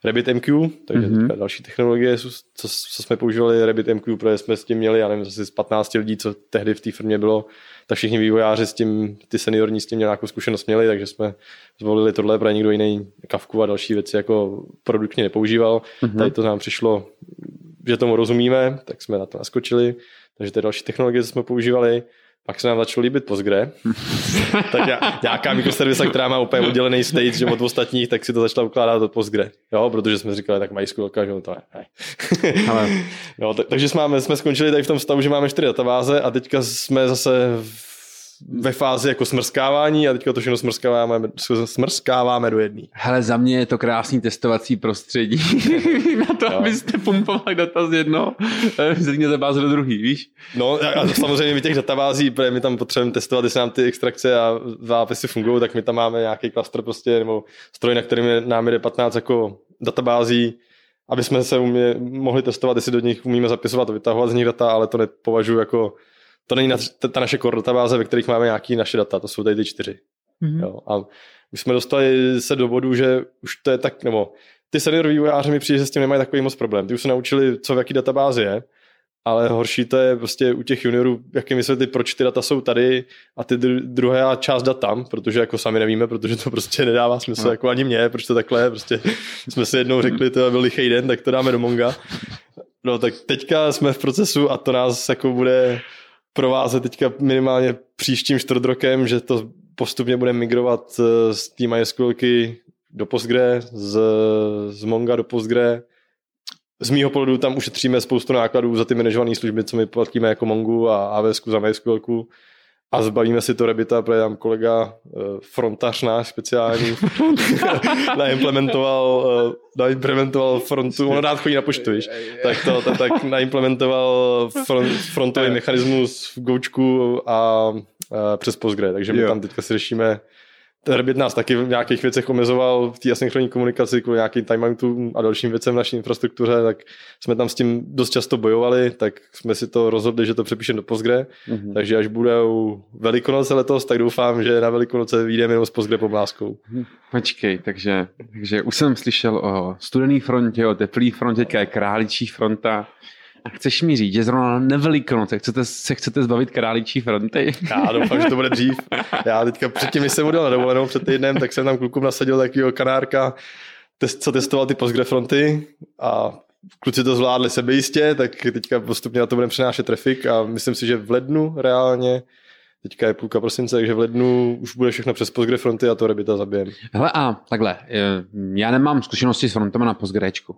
RabbitMQ, takže mm-hmm. další technologie, co, co jsme používali RabbitMQ, protože jsme s tím měli, já nevím, asi z 15 lidí, co tehdy v té firmě bylo, tak všichni vývojáři s tím, ty seniorní s tím nějakou zkušenost měli, takže jsme zvolili tohle, protože nikdo jiný kavku a další věci jako produktně nepoužíval. Mm-hmm. Tady to nám přišlo, že tomu rozumíme, tak jsme na to naskočili, takže ty další technologie, jsme používali, pak se nám začalo líbit Postgre. tak nějaká mikroservisa, která má úplně oddělený state že od ostatních, tak si to začala ukládat do Postgre. Jo, protože jsme říkali, tak mají skvělka, že to ne. Ale... jo, tak, takže jsme, jsme skončili tady v tom stavu, že máme čtyři databáze a teďka jsme zase v ve fázi jako smrskávání a teďka to všechno smrskáváme, smrskáváme do jedné. Hele, za mě je to krásný testovací prostředí na to, jo. abyste pumpovali data z jedno, eh, z jedné databáze do druhý, víš? No a samozřejmě my těch databází, protože my tam potřebujeme testovat, jestli nám ty extrakce a zápisy fungují, tak my tam máme nějaký klaster prostě, nebo stroj, na kterým je, nám jde 15 jako databází, aby jsme se umě, mohli testovat, jestli do nich umíme zapisovat a vytahovat z nich data, ale to nepovažuji jako to není na, ta, ta naše core databáze, ve kterých máme nějaké naše data, to jsou tady ty čtyři. Mm-hmm. Jo, a už jsme dostali se do bodu, že už to je tak, nebo ty senior vývojáři mi přijde, že s tím nemají takový moc problém. Ty už se naučili, co v jaký databázi je, ale horší to je prostě u těch juniorů, jak jim vysvětlit, proč ty data jsou tady a ty druhé část dat tam, protože jako sami nevíme, protože to prostě nedává smysl no. jako ani mě, proč to takhle je, prostě jsme si jednou řekli, to byl lichý den, tak to dáme do Monga. No tak teďka jsme v procesu a to nás jako bude provázet teďka minimálně příštím čtvrtrokem, že to postupně bude migrovat eh, z té MySQLky do Postgre, z, z Monga do Postgre. Z mýho pohledu tam ušetříme spoustu nákladů za ty manažované služby, co my platíme jako Mongu a AWS za MySQLku a zbavíme si to Rebita, protože tam kolega eh, frontař náš speciální naimplementoval, eh, naimplementoval frontu, on rád chodí na poštu, víš, tak to, tak, tak naimplementoval front, frontový mechanismus v Goučku a, a přes Postgre, takže my tam teďka si řešíme Herbit nás taky v nějakých věcech omezoval v té asynchronní komunikaci kvůli nějakým timeoutům a dalším věcem v naší infrastruktuře, tak jsme tam s tím dost často bojovali, tak jsme si to rozhodli, že to přepíšeme do Postgre, mm-hmm. takže až budou Velikonoce letos, tak doufám, že na Velikonoce vyjdeme jenom s Postgre pomláskou. Mhm. Počkej, takže, takže už jsem slyšel o studený frontě, o teplý frontě, je králičí fronta. A chceš mi říct, že zrovna na Velikonoce chcete, se chcete zbavit králičí fronty? Já doufám, že to bude dřív. Já teďka předtím, jsem odjel na dovolenou před týdnem, tak jsem tam klukům nasadil takového kanárka, co testoval ty Postgre fronty a kluci to zvládli sebejistě, tak teďka postupně na to budeme přenášet trafik a myslím si, že v lednu reálně Teďka je půlka prosince, takže v lednu už bude všechno přes Postgre fronty a to Rebita zabijem. Hele a takhle, eh, já nemám zkušenosti s frontama na Postgrečku,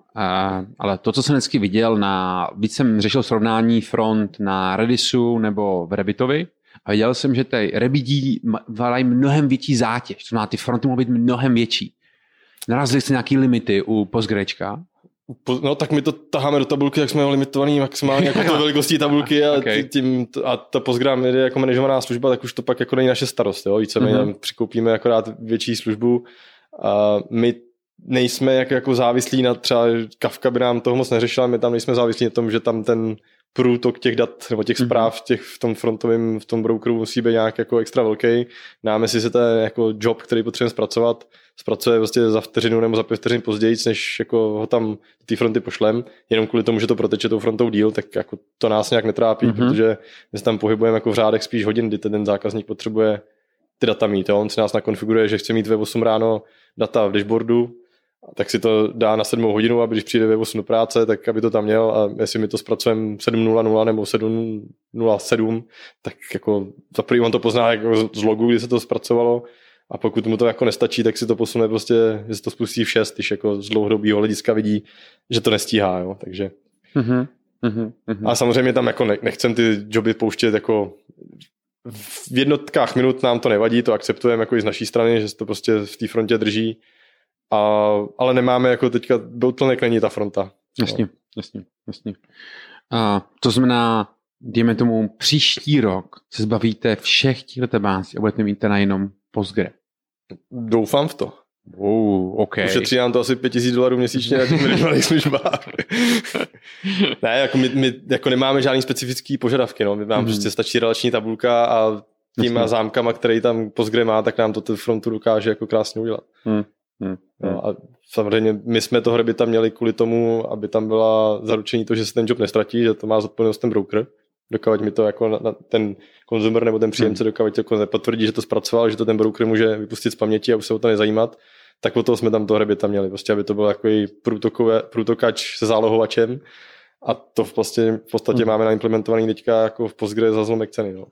ale to, co jsem vždycky viděl, na, víc jsem řešil srovnání front na Redisu nebo v Rebitovi a viděl jsem, že ty Rebití valají mnohem větší zátěž, to znamená, ty fronty mohou být mnohem větší. Narazili jste nějaký limity u Postgrečka No tak my to taháme do tabulky, jak jsme limitovaný maximálně jako to velikostí tabulky a, okay. tím, a ta Postgram je jako manažovaná služba, tak už to pak jako není naše starost. Jo? Více my mm-hmm. přikoupíme akorát větší službu a my nejsme jak, jako závislí na třeba Kafka by nám toho moc neřešila, my tam nejsme závislí na tom, že tam ten průtok těch dat nebo těch mhm. zpráv těch v tom frontovém, v tom brokeru musí být nějak jako extra velký. Dáme si se ten jako job, který potřebujeme zpracovat, zpracuje vlastně za vteřinu nebo za pět vteřin později, než jako ho tam do té fronty pošlem, jenom kvůli tomu, že to proteče tou frontou díl, tak jako to nás nějak netrápí, mm-hmm. protože my se tam pohybujeme jako v řádech spíš hodin, kdy ten zákazník potřebuje ty data mít. Jo? On si nás nakonfiguruje, že chce mít ve 8 ráno data v dashboardu, tak si to dá na 7 hodinu, aby když přijde ve 8 do práce, tak aby to tam měl a jestli mi to zpracujeme 7.00 nebo 7.07, tak jako za prvý on to pozná jako z logu, kdy se to zpracovalo a pokud mu to jako nestačí, tak si to posune prostě, že se to spustí v 6, když jako z dlouhodobého hlediska vidí, že to nestíhá, jo, takže. Mm-hmm. Mm-hmm. A samozřejmě tam jako nechcem ty joby pouštět jako v jednotkách minut nám to nevadí, to akceptujeme jako i z naší strany, že se to prostě v té frontě drží, a, ale nemáme jako teďka, bottleneck není ta fronta. Jasně, jasně, jasně. A to znamená, dejme tomu, příští rok se zbavíte všech těch databází a budete mít na jenom Postgre. Doufám v to. Oh, okay. Ušetří nám to asi 5000 dolarů měsíčně na těch minimálních službách. ne, jako my, my, jako nemáme žádný specifický požadavky, no. My nám mm. prostě stačí relační tabulka a těma zámkama, který tam Postgre má, tak nám to ten frontu dokáže jako krásně udělat. Mm. Hmm. No a samozřejmě my jsme to hry tam měli kvůli tomu, aby tam byla zaručení to, že se ten job nestratí, že to má zodpovědnost ten broker, dokávat mi to jako na, na ten konzumer nebo ten příjemce hmm. dokávat jako nepotvrdí, že to zpracoval, že to ten broker může vypustit z paměti a už se o to nezajímat, tak o toho jsme tam to hry tam měli, prostě aby to byl takový průtokač se zálohovačem a to v, prostě, v podstatě hmm. máme naimplementovaný teďka jako v Postgre za zlomek ceny. No.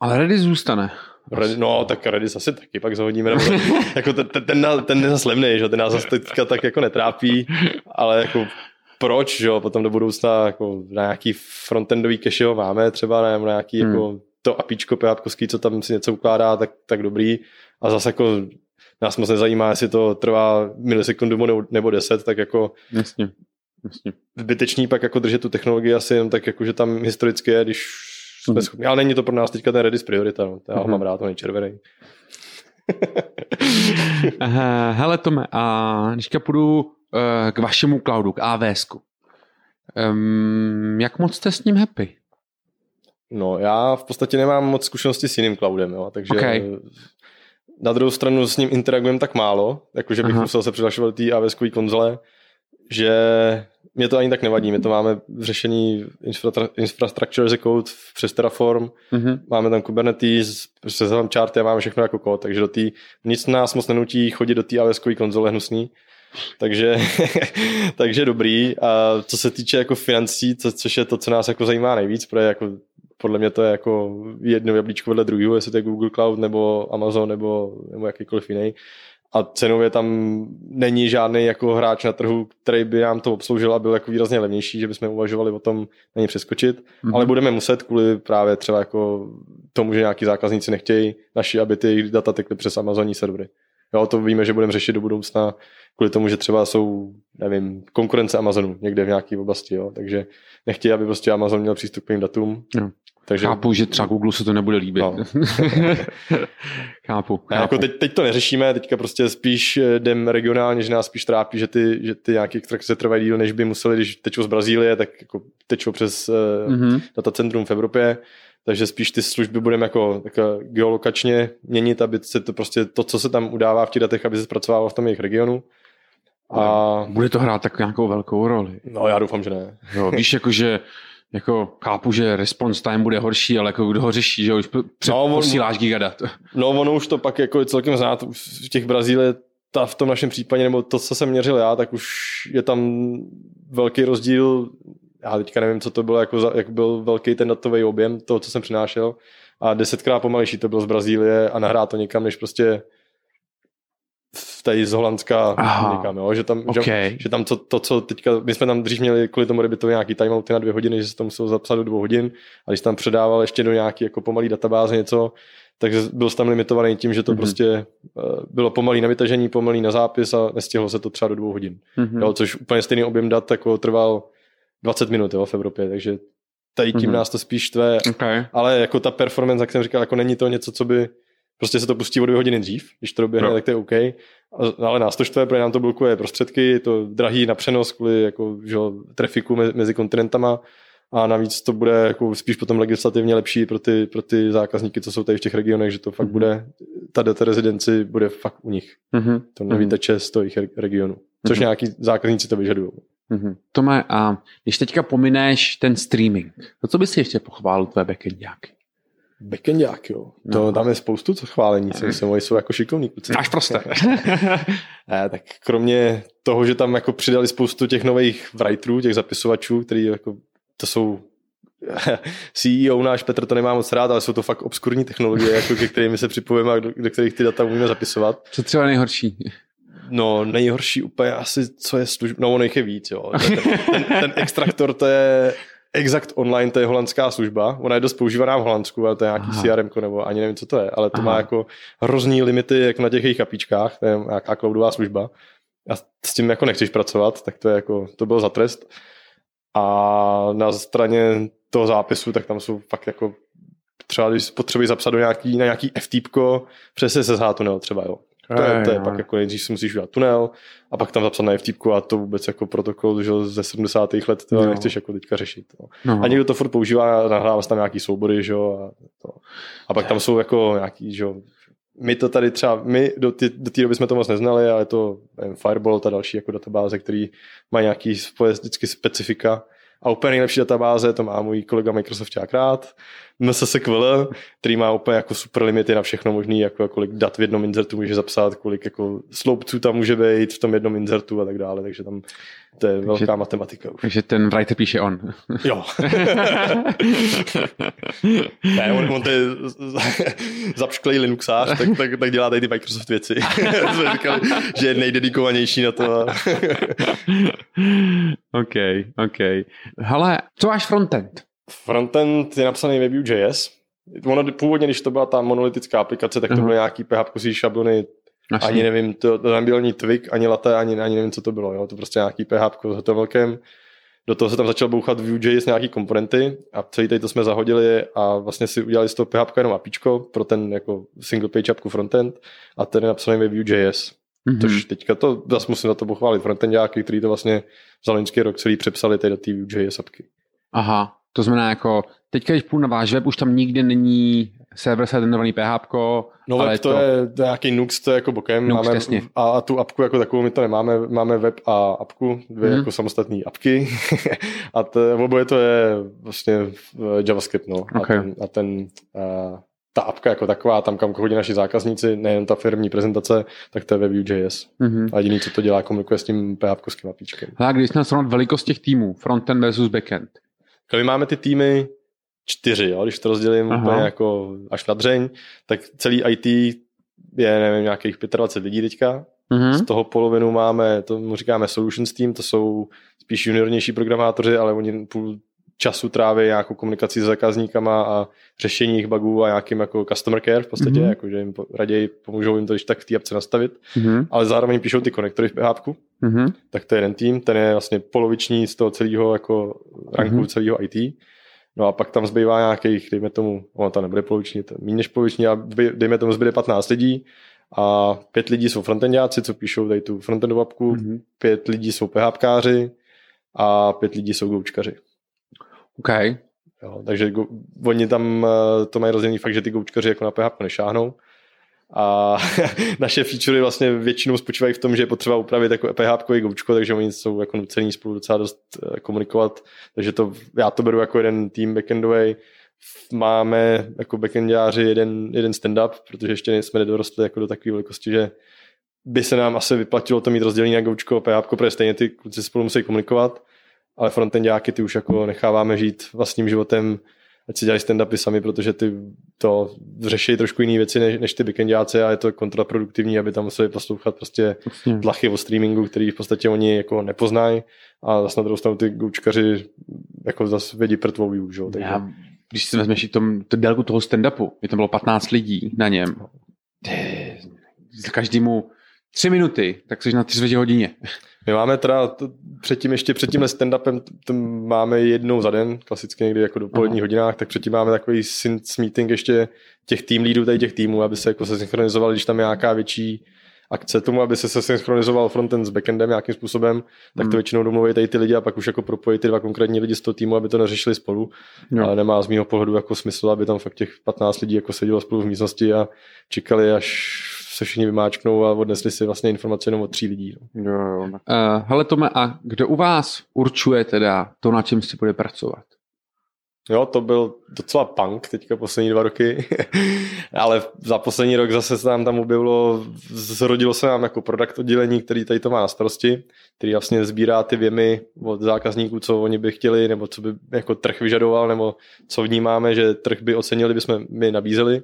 Ale Redis zůstane. Redis, no, tak Redis asi taky pak zahodíme. Nebo, jako ten, ten, ten, ten je zase levný, že ten nás zase teďka tak jako netrápí, ale jako proč, že jo, potom do budoucna jako na nějaký frontendový cache ho máme třeba, nebo na nějaký hmm. jako to apíčko PHP, co tam si něco ukládá, tak, tak dobrý. A zase jako nás moc nezajímá, jestli to trvá milisekundu nebo deset, tak jako Jasně. Jasně. zbytečný pak jako držet tu technologii asi jen tak jako, že tam historicky je, když jsme mm. schopni, ale není to pro nás teďka ten Redis priorita, no. já ho mm. mám rád, on je červený. Hele Tome, a dneska půjdu k vašemu cloudu, k AWS. Um, jak moc jste s ním happy? No, já v podstatě nemám moc zkušenosti s jiným cloudem, jo, takže okay. na druhou stranu s ním interagujeme tak málo, jakože bych Aha. musel se přihlašovat té AWS konzole, že mě to ani tak nevadí, my to máme v řešení infrastructure as a code přes Terraform, mm-hmm. máme tam Kubernetes, přes tam charty a máme všechno jako kód, takže do tý, nic nás moc nenutí chodit do té AWS konzole hnusný, takže, takže dobrý. A co se týče jako financí, co, což je to, co nás jako zajímá nejvíc, protože jako podle mě to je jako jedno jablíčko vedle druhého, jestli to je Google Cloud nebo Amazon nebo, nebo jakýkoliv jiný, a cenově tam není žádný jako hráč na trhu, který by nám to obsloužil a byl jako výrazně levnější, že bychom uvažovali o tom na ně přeskočit, mm-hmm. ale budeme muset kvůli právě třeba jako tomu, že nějaký zákazníci nechtějí naši, aby ty data tekly přes Amazonní servery. Jo, to víme, že budeme řešit do budoucna kvůli tomu, že třeba jsou, nevím, konkurence Amazonu někde v nějaké oblasti, jo, takže nechtějí, aby prostě Amazon měl přístup k datům. No. Takže... Chápu, že třeba Google se to nebude líbit. No. chápu. chápu. jako teď, teď, to neřešíme, teďka prostě spíš eh, jdem regionálně, že nás spíš trápí, že ty, že ty nějaké extrakce trvají díl, než by museli, když tečou z Brazílie, tak jako tečou přes mm-hmm. datacentrum v Evropě, takže spíš ty služby budeme jako, jako geolokačně měnit, aby se to prostě to, co se tam udává v těch datech, aby se zpracovalo v tom jejich regionu. A... Bude to hrát tak nějakou velkou roli? No já doufám, že ne. Jo, víš, jakože jako chápu, že response time bude horší, ale jako kdo ho řeší, že už před, no, on, posíláš gigadat. No ono už to pak jako celkem znát v těch Brazílie, ta v tom našem případě, nebo to, co jsem měřil já, tak už je tam velký rozdíl, já teďka nevím, co to bylo, jako za, jak byl velký ten datový objem toho, co jsem přinášel a desetkrát pomalejší to bylo z Brazílie a nahrá to někam, než prostě tady z Holandska Aha. někam, jo? že tam, že, Okay. že tam to, to, co teďka, my jsme tam dřív měli kvůli tomu to nějaký timeouty na dvě hodiny, že se to muselo zapsat do dvou hodin a když tam předával ještě do nějaký jako pomalý databáze něco, takže byl tam limitovaný tím, že to Mhm. mm-hmm. prostě uh, bylo pomalý na vytažení, pomalý na zápis a nestihlo se to třeba do dvou hodin. Mhm. Jo, což úplně stejný objem dat jako trval 20 minut jo, v Evropě, takže tady tím Mhm. mm-hmm. nás to spíš tvé, Okay. ale jako ta performance, jak jsem říkal, jako není to něco, co by prostě se to pustí o dvě hodiny dřív, když to doběhne, Jo. tak to je OK. A- Ale nás to štve, protože nám to blokuje prostředky, je to drahý na přenos kvůli jako, že, trafiku mezi, mezi kontinentama a navíc to bude jako spíš potom legislativně lepší pro ty, pro ty zákazníky, co jsou tady v těch regionech, že to fakt Mhm. bude, ta data rezidenci bude fakt u nich. Mhm. To Mhm. nevyteče z toho jejich re- regionu. Což Mhm. nějaký zákazníci to vyžadují. Mhm. Tome, a když teďka pomineš ten streaming, to co bys si ještě pochválil tvé backendáky? Backendiák, jo. To, No. tam je spoustu co chválení, si myslím, oni jsou jako šikovní kluci. Máš prostě. Ne, tak kromě toho, že tam jako přidali spoustu těch nových writerů, těch zapisovačů, který jako, to jsou CEO náš Petr to nemá moc rád, ale jsou to fakt obskurní technologie, jako ke kterými se připojíme a do, do kterých ty data umíme zapisovat. co třeba nejhorší? No, nejhorší úplně asi, co je služba, no ono jich je víc, jo. Ten, ten, ten extraktor, to je Exact Online, to je holandská služba, ona je dost používaná v Holandsku, ale to je nějaký. CRM, nebo ani nevím, co to je, ale to Aha. má jako hrozný limity, jak na těch jejich apíčkách, to je nějaká cloudová služba a s tím jako nechceš pracovat, tak to je jako, to byl za trest. A na straně toho zápisu, tak tam jsou fakt jako třeba když potřebuji zapsat do nějaký, na nějaký FTP, přes SSH tunel třeba, jo. To je, to je Ej, pak no. jako nejdřív si musíš udělat tunel a pak tam zapsat na FTP a to vůbec jako protokol že ze 70. let to Jo. nechceš jako teďka řešit. No. No. A někdo to furt používá, nahrává tam nějaký soubory, že jo, a, to. a pak tam jsou jako nějaký, že jo, my to tady třeba, my do té do doby jsme to moc neznali, ale to nevím, Fireball, ta další jako databáze, který má nějaký vždycky specifika. A úplně nejlepší databáze, to má můj kolega Microsoft rád, MSSQL, který má úplně jako super limity na všechno možný, jako kolik dat v jednom insertu může zapsat, kolik jako sloupců tam může být v tom jednom insertu a tak dále, takže tam to je velká matematika už. Takže ten writer píše on. Jo. ne, on, on to je zapšklej Linuxář, tak, tak, tak dělá tady ty Microsoft věci. Jsme říkali, že je nejdedikovanější na to. OK, OK. Hele, co máš frontend? Frontend je napsaný ve Vue.js. Ono, původně, když to byla ta monolitická aplikace, tak to Aha. byly nějaký PHP šablony, Naši. ani nevím, to, to tam byl ani Twig, ani Latte, ani, ani nevím, co to bylo. Jo? To prostě nějaký PHP s HTMLkem. Do toho se tam začal bouchat Vue.js nějaký komponenty a celý tady to jsme zahodili a vlastně si udělali z toho PHP jenom apíčko pro ten jako single page appku frontend a ten je napsaný ve Vue.js. Mhm. Což teďka to zase musím za to pochválit frontendáky, který to vlastně za loňský rok celý přepsali tady do té Vue.js apky. Aha, to znamená jako, teďka když půjdu na váš web, už tam nikdy není server side renderovaný PHP, No ale web to, je, to je nějaký Nux, to je jako bokem. Nux, máme, jasně. a, a, tu apku jako takovou my to nemáme, máme web a apku, dvě Mhm. jako samostatné apky. a to, oboje to je vlastně eh, JavaScript, no. Okay. A ten, a ten uh, ta apka jako taková, tam kam chodí naši zákazníci, nejen ta firmní prezentace, tak to je ve Vue.js. Mhm. A jediný, co to dělá, komunikuje s tím PHP apíčkem. A když jsme srovnat velikost těch týmů, frontend versus backend. My máme ty týmy čtyři, jo? když to rozdělím Aha. úplně jako až na dřeň, tak celý IT je, nevím, nějakých 25 lidí teďka. Mhm. Z toho polovinu máme, tomu říkáme Solutions Team, to jsou spíš juniornější programátoři, ale oni půl času tráví nějakou komunikaci s zákazníkama a řešení jejich bugů a nějakým jako customer care v podstatě, Mhm. mm-hmm. jako, že jim raději pomůžou jim to když tak v té apce nastavit, Mhm. ale zároveň píšou ty konektory v PHP, Mhm. tak to je jeden tým, ten je vlastně poloviční z toho celého jako ranku Mhm. mm-hmm. celého IT. No a pak tam zbývá nějakých, dejme tomu, ono to nebude poloviční, méně než poloviční, a dejme tomu zbyde 15 lidí a pět lidí jsou frontendáci, co píšou tady tu frontendovou apku, mm-hmm. Mhm. pět lidí jsou PHPkáři a pět lidí jsou goučkaři. OK. Jo, takže go, oni tam eh, to mají rozdělený fakt, že ty goučkaři jako na PHP nešáhnou. A naše featurey vlastně většinou spočívají v tom, že je potřeba upravit jako PHP goučko, takže oni jsou jako nucení spolu docela dost eh, komunikovat. Takže to, já to beru jako jeden tým backendový. Máme jako backendáři jeden, jeden stand-up, protože ještě jsme nedorostli jako do takové velikosti, že by se nám asi vyplatilo to mít rozdělení na goučko a PHP, protože stejně ty kluci spolu musí komunikovat, ale frontendáky ty už jako necháváme žít vlastním životem ať si dělají stand-upy sami, protože ty to řeší trošku jiné věci než, než ty backendáci a je to kontraproduktivní, aby tam museli poslouchat prostě tlachy o streamingu, který v podstatě oni jako nepoznají a zase na druhou stranu ty goučkaři jako zase vědí prtvou view, že? takže Já, když si vezmeš i tom, to délku toho stand-upu, je tam bylo 15 lidí na něm, každému tři minuty, tak jsi na tři čtvrtě hodině. My máme teda to, předtím ještě před tímhle stand-upem máme jednou za den, klasicky někdy jako do poledních hodinách, tak předtím máme takový sync meeting ještě těch tým leadů, tady těch týmů, aby se jako se synchronizovali, když tam je nějaká větší akce tomu, aby se se synchronizoval frontend s backendem nějakým způsobem, tak to Hmm. většinou domluví tady ty lidi a pak už jako propojí ty dva konkrétní lidi z toho týmu, aby to neřešili spolu. Jo. Ale nemá z mého pohledu jako smysl, aby tam fakt těch 15 lidí jako sedělo spolu v místnosti a čekali, až se všichni vymáčknou a odnesli si vlastně informace jenom od tří lidí. No. Jo, jo. Uh, hele Tome, a kdo u vás určuje teda to, na čem si bude pracovat? Jo, to byl docela punk teďka poslední dva roky, ale za poslední rok zase se nám tam objevilo, zrodilo se nám jako product oddělení, který tady to má na starosti, který vlastně sbírá ty věmy od zákazníků, co oni by chtěli, nebo co by jako trh vyžadoval, nebo co vnímáme, že trh by ocenili, by jsme my nabízeli.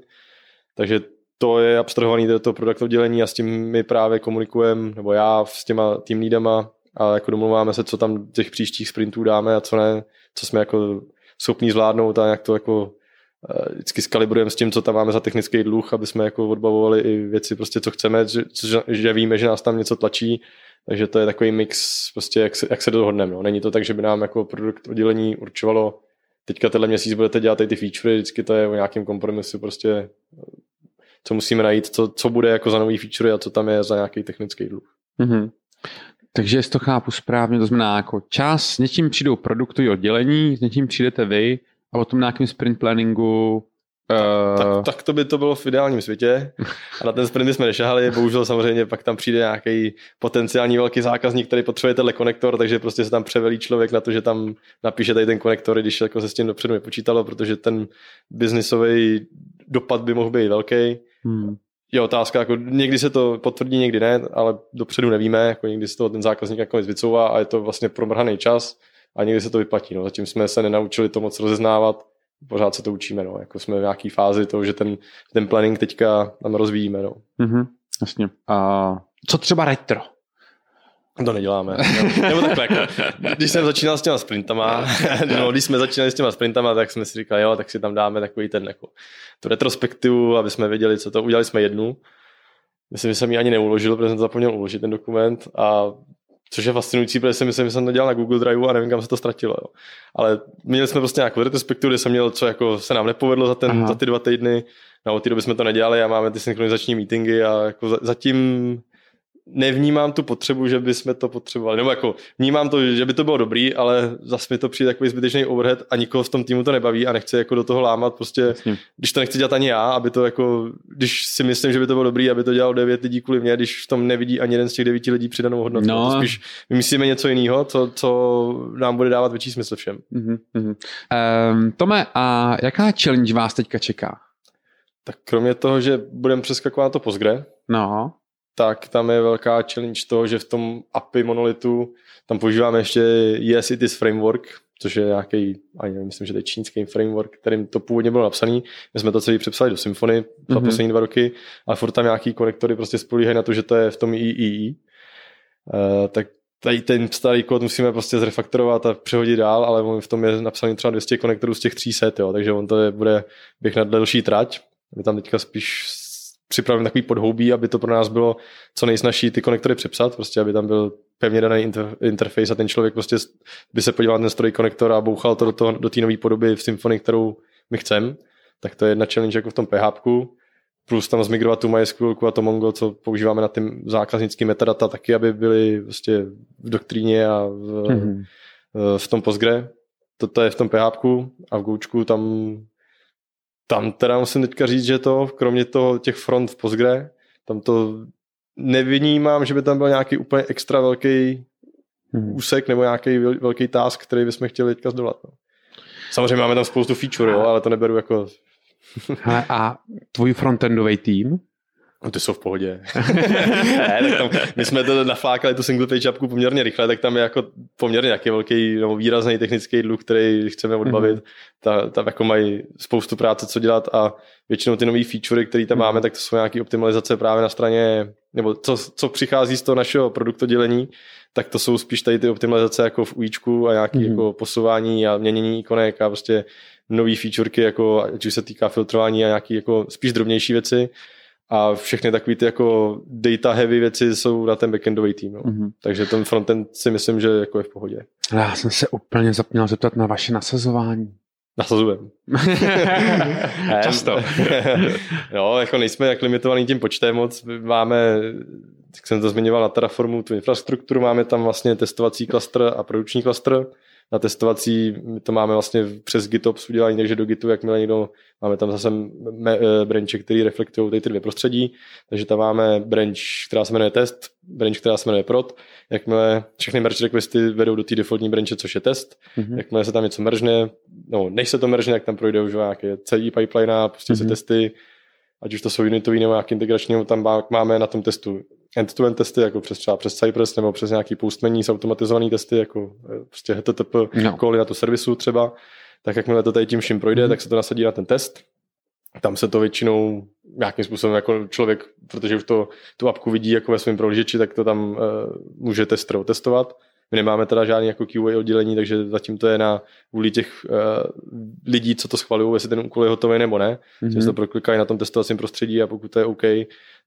Takže to je abstrahovaný do toho product oddělení a s tím my právě komunikujeme, nebo já s těma tým leadama a jako domluváme se, co tam těch příštích sprintů dáme a co ne, co jsme jako schopní zvládnout a jak to jako eh, vždycky skalibrujeme s tím, co tam máme za technický dluh, aby jsme jako odbavovali i věci, prostě co chceme, že, že, víme, že nás tam něco tlačí, takže to je takový mix, prostě jak se, jak se dohodneme. No. Není to tak, že by nám jako produkt oddělení určovalo, teďka tenhle měsíc budete dělat ty featurey, vždycky to je o nějakém kompromisu, prostě co musíme najít, co, co bude jako za nový feature a co tam je za nějaký technický dluh. Mhm. Takže jestli to chápu správně, to znamená jako čas, s něčím přijdou produktový oddělení, s něčím přijdete vy a o tom nějakým sprint planningu uh, Tak, tak to by to bylo v ideálním světě. A na ten sprint jsme nešahali, bohužel samozřejmě pak tam přijde nějaký potenciální velký zákazník, který potřebuje tenhle konektor, takže prostě se tam převelí člověk na to, že tam napíše tady ten konektor, když jako se s tím dopředu nepočítalo, protože ten biznisový dopad by mohl být velký. hmm. Je otázka, jako někdy se to potvrdí, někdy ne, ale dopředu nevíme, jako někdy se toho ten zákazník jako vycouvá a je to vlastně promrhaný čas a někdy se to vyplatí. No. Zatím jsme se nenaučili to moc rozeznávat, pořád se to učíme, no. jako jsme v nějaké fázi toho, že ten, ten planning teďka tam rozvíjíme. No. Mhm, jasně. A co třeba retro? To neděláme. Nebo takhle, jako, když jsem začínal s těma sprintama, no, když jsme začínali s těma sprintama, tak jsme si říkali, jo, tak si tam dáme takový ten, jako, tu retrospektivu, aby jsme věděli, co to. Udělali jsme jednu. Myslím, že jsem ji ani neuložil, protože jsem to zapomněl uložit ten dokument a což je fascinující, protože si myslím, že jsem to dělal na Google Drive a nevím, kam se to ztratilo. Jo. Ale měli jsme prostě nějakou retrospektivu, kde jsem měl, co jako se nám nepovedlo za, ten, Aha. za ty dva týdny. No, od té doby jsme to nedělali a máme ty synchronizační meetingy a jako za- zatím nevnímám tu potřebu, že bychom to potřebovali. Nebo jako vnímám to, že by to bylo dobrý, ale zase mi to přijde takový zbytečný overhead a nikoho v tom týmu to nebaví a nechci jako do toho lámat prostě, Jasně. když to nechci dělat ani já, aby to jako, když si myslím, že by to bylo dobrý, aby to dělalo devět lidí kvůli mě, když v tom nevidí ani jeden z těch devíti lidí přidanou hodnotu. No. To spíš vymyslíme něco jiného, co, co nám bude dávat větší smysl všem. Mhm, mhm. Um, Tome, a jaká challenge vás teďka čeká? Tak kromě toho, že budeme přeskakovat to Postgre, No, tak tam je velká challenge toho, že v tom API monolitu tam používáme ještě Yes It is Framework, což je nějaký, ani nevím, myslím, že to je čínský framework, kterým to původně bylo napsaný. My jsme to celý přepsali do Symfony za Mhm. poslední dva roky, ale furt tam nějaký konektory prostě spolíhají na to, že to je v tom III. Uh, tak tady ten starý kód musíme prostě zrefaktorovat a přehodit dál, ale on v tom je napsaný třeba 200 konektorů z těch 300, jo, takže on to je, bude běh na delší trať. My tam teďka spíš připravíme takový podhoubí, aby to pro nás bylo co nejsnažší ty konektory přepsat, prostě aby tam byl pevně daný inter, interface a ten člověk prostě by se podíval na ten stroj konektor a bouchal to do, toho, do té nové podoby v Symfony, kterou my chceme. Tak to je jedna challenge jako v tom PHP. Plus tam zmigrovat tu MySQL a to Mongo, co používáme na tím zákaznický metadata, taky, aby byly prostě v doktríně a v, mhm. v tom Postgre. Toto je v tom PHP a v Goučku tam tam teda musím teďka říct, že to, kromě toho těch front v Postgre, tam to nevnímám, že by tam byl nějaký úplně extra velký Mhm. úsek nebo nějaký vel- velký task, který bychom chtěli teďka zdolat. No. Samozřejmě máme tam spoustu feature, jo, ale to neberu jako... Hele, a tvůj frontendový tým? No ty jsou v pohodě. ne, tak tam, my jsme to naflákali tu single page apku poměrně rychle, tak tam je jako poměrně nějaký velký nebo výrazný technický dluh, který chceme odbavit. Mm-hmm. Ta, tam jako mají spoustu práce, co dělat a většinou ty nové featurey, které tam mm-hmm. máme, tak to jsou nějaké optimalizace právě na straně, nebo co, co přichází z toho našeho produktodělení, tak to jsou spíš tady ty optimalizace jako v UIčku a nějaké mm-hmm. jako posouvání a měnění ikonek a prostě nové featurky, jako, ať už se týká filtrování a nějaký jako spíš drobnější věci a všechny takové ty jako data heavy věci jsou na ten backendový tým. No. Mm-hmm. Takže ten frontend si myslím, že jako je v pohodě. Já jsem se úplně zapněl zeptat na vaše nasazování. Nasazujem. Často. jo, jako nejsme jak limitovaný tím počtem moc. Máme, jak jsem to zmiňoval na Terraformu, tu infrastrukturu, máme tam vlastně testovací klastr a produkční klastr na testovací, my to máme vlastně přes GitOps udělání, takže do Gitu, jakmile někdo, máme tam zase me, uh, branche, který reflektují tady ty dvě prostředí, takže tam máme branch, která se jmenuje test, branch, která se jmenuje prod, jakmile všechny merge requesty vedou do té defaultní branche, což je test, mm-hmm. jakmile se tam něco meržne, no než se to meržne, jak tam projde už nějaké CI pipeline a pustí mm-hmm. se mhm. testy, ať už to jsou unitový nebo nějaký integrační, tam máme na tom testu end-to-end testy, jako přes třeba přes Cypress nebo přes nějaký postmení automatizované testy, jako eh, prostě HTTP no. koly na tu servisu třeba, tak jakmile to tady tím vším projde, mm-hmm. tak se to nasadí na ten test. Tam se to většinou nějakým způsobem jako člověk, protože už to, tu apku vidí jako ve svém prohlížeči, tak to tam uh, může testovat. My nemáme teda žádný jako QA oddělení, takže zatím to je na vůli těch uh, lidí, co to schvalují, jestli ten úkol je hotový nebo ne. Mm-hmm. Že se to proklikají na tom testovacím prostředí a pokud to je OK,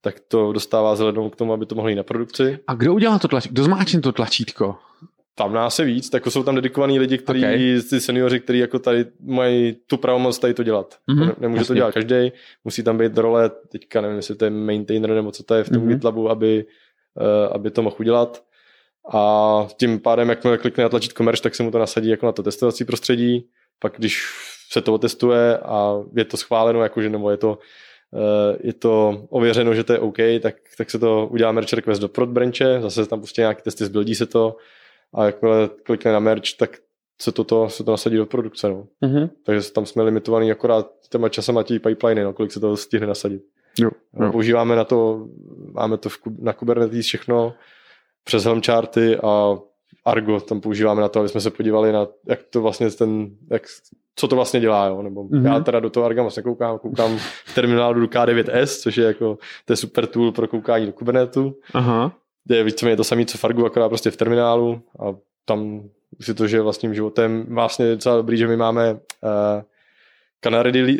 tak to dostává zelenou k tomu, aby to mohli na produkci. A kdo udělal to tlačítko? Kdo zmáčne to tlačítko? Tam nás je víc, tak jsou tam dedikovaní lidi, kteří, okay. ty seniori, kteří jako tady mají tu pravomoc tady to dělat. Mm-hmm, Nemůže jasně. to dělat každý, musí tam být role, teďka nevím, jestli to je maintainer nebo co to je v tom mm-hmm. GitLabu, aby, uh, aby to mohl udělat a tím pádem, jakmile klikne na tlačítko merge, tak se mu to nasadí jako na to testovací prostředí, pak když se to otestuje a je to schváleno, jakože nebo je to, eh, je to ověřeno, že to je OK, tak, tak se to udělá merge request do prod branche, zase tam pustí nějaké testy, zbildí se to a jakmile klikne na merge, tak se to, se to nasadí do produkce. No. Mm-hmm. Takže tam jsme limitovaný akorát těma časem a tí pipeliny, no, kolik se to stihne nasadit. Jo, jo. Používáme na to, máme to v, na Kubernetes všechno, přes Helm charty a Argo tam používáme na to, aby jsme se podívali na, jak to vlastně ten, jak, co to vlastně dělá, jo? nebo mm-hmm. já teda do toho Arga moc nekoukám, koukám v terminálu do K9S, což je jako, to je super tool pro koukání do Kubernetu. Aha. Je víceméně to samé, co v Argu, akorát prostě v terminálu a tam si to žije vlastním životem. Vlastně je docela dobrý, že my máme uh, Canary,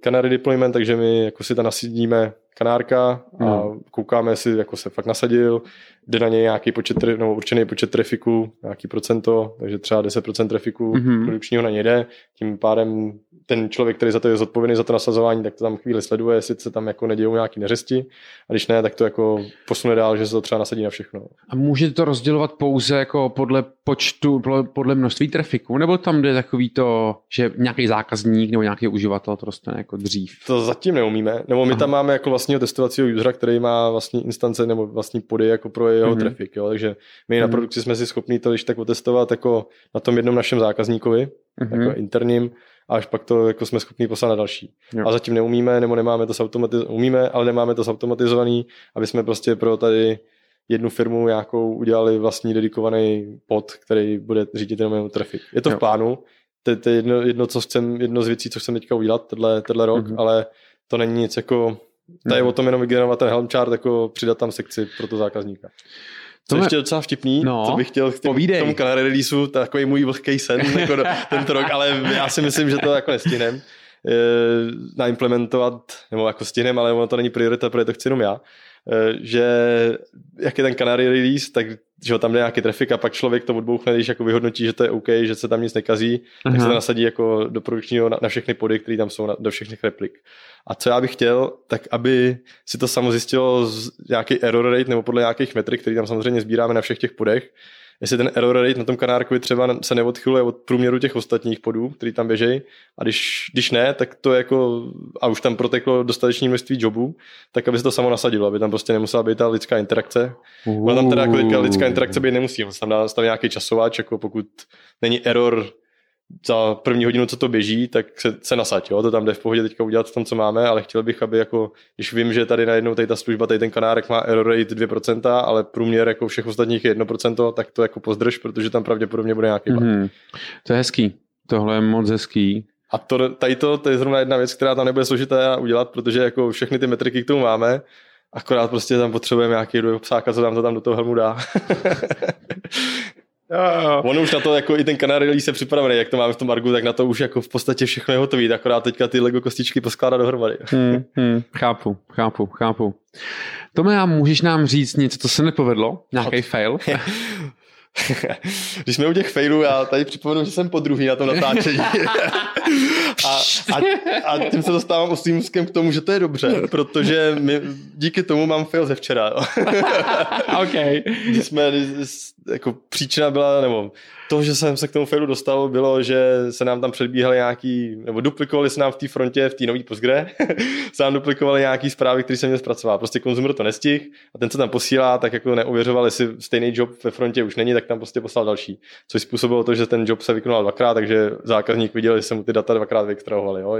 Canary deployment, takže my jako si tam nasadíme kanárka a hmm. koukáme, jestli jako se fakt nasadil, jde na něj nějaký počet, nebo určený počet trafiku, nějaký procento, takže třeba 10% trafiku mm-hmm. produkčního na něj jde, tím pádem ten člověk, který za to je zodpovědný za to nasazování, tak to tam chvíli sleduje, jestli se tam jako nedějou nějaký neřesti a když ne, tak to jako posune dál, že se to třeba nasadí na všechno. A můžete to rozdělovat pouze jako podle počtu, podle množství trafiku, nebo tam jde takový to, že nějaký zákazník nebo nějaký uživatel to dostane jako dřív? To zatím neumíme, nebo my Aha. tam máme jako vlastního testovacího usera, který má vlastní instance nebo vlastní pody jako pro jeho mm-hmm. trafik, jo? takže my mm-hmm. na mhm. produkci jsme si schopni to když tak otestovat jako na tom jednom našem zákazníkovi, mm-hmm. jako interním, a až pak to jako jsme schopni poslat na další. Jo. A zatím neumíme, nebo nemáme to automatiz- umíme, ale nemáme to zautomatizovaný, aby jsme prostě pro tady jednu firmu nějakou udělali vlastní dedikovaný pod, který bude řídit jenom trafik. Je to jo. v plánu, to, to je jedno, jedno, co chcem, jedno z věcí, co chcem teďka udělat tenhle, tenhle rok, mm-hmm. ale to není nic jako, je mm-hmm. o tom jenom vygenerovat ten Helm chart, jako přidat tam sekci pro to zákazníka. To je ještě docela vtipný, no, co bych chtěl k tomu, tomu Canary releaseu, takový můj vlhký sen jako tento rok, ale já si myslím, že to jako nestihnem eh, naimplementovat, nebo jako stihnem, ale ono to není priorita, protože to chci jenom já, že jak je ten Canary release, tak že tam jde nějaký trafik a pak člověk to odbouchne, když jako vyhodnotí, že to je OK, že se tam nic nekazí, uh-huh. tak se to nasadí jako do produkčního na, na všechny pody, které tam jsou, na, do všech replik. A co já bych chtěl, tak aby si to samo zjistilo z nějaký error rate nebo podle nějakých metrik, který tam samozřejmě sbíráme na všech těch podech, jestli ten error rate na tom kanárkovi třeba se neodchyluje od průměru těch ostatních podů, který tam běžejí, a když, když ne, tak to je jako, a už tam proteklo dostatečné množství jobů, tak aby se to samo nasadilo, aby tam prostě nemusela být ta lidská interakce. Ona tam teda jako lidská interakce být nemusí, tam dá tam nějaký časováč, jako pokud není error za první hodinu, co to běží, tak se, se nasaď, jo? to tam jde v pohodě teďka udělat v tom, co máme, ale chtěl bych, aby jako, když vím, že tady najednou tady ta služba, tady ten kanárek má error rate 2%, ale průměr jako všech ostatních je 1%, tak to jako pozdrž, protože tam pravděpodobně bude nějaký mm-hmm. To je hezký, tohle je moc hezký. A to, tady to, to je zrovna jedna věc, která tam nebude složitá udělat, protože jako všechny ty metriky k tomu máme, akorát prostě tam potřebujeme nějaký psáka, co nám to tam do toho helmu dá. On už na to, jako i ten Canary se připravený, jak to máme v tom Argu, tak na to už jako v podstatě všechno je hotový, akorát teďka ty Lego kostičky poskládá dohromady. Hmm, hmm, chápu, chápu, chápu. Tome, a můžeš nám říct něco, co se nepovedlo? Nějaký fail? Když jsme u těch failů, já tady připomenu, že jsem po druhý na tom natáčení. a, a, tím se dostávám ostým k tomu, že to je dobře, protože my, díky tomu mám fail ze včera. OK. Když jsme, jako příčina byla, nebo to, že jsem se k tomu failu dostal, bylo, že se nám tam předbíhali nějaký, nebo duplikovali se nám v té frontě, v té nový Postgre, se nám duplikovali nějaký zprávy, které jsem měl zpracovat. Prostě konzumer to nestih a ten, co tam posílá, tak jako neuvěřoval, jestli stejný job ve frontě už není, tak tam prostě poslal další. Což způsobilo to, že ten job se vykonal dvakrát, takže zákazník viděl, že se mu ty data dvakrát vyextrahovaly. Jo?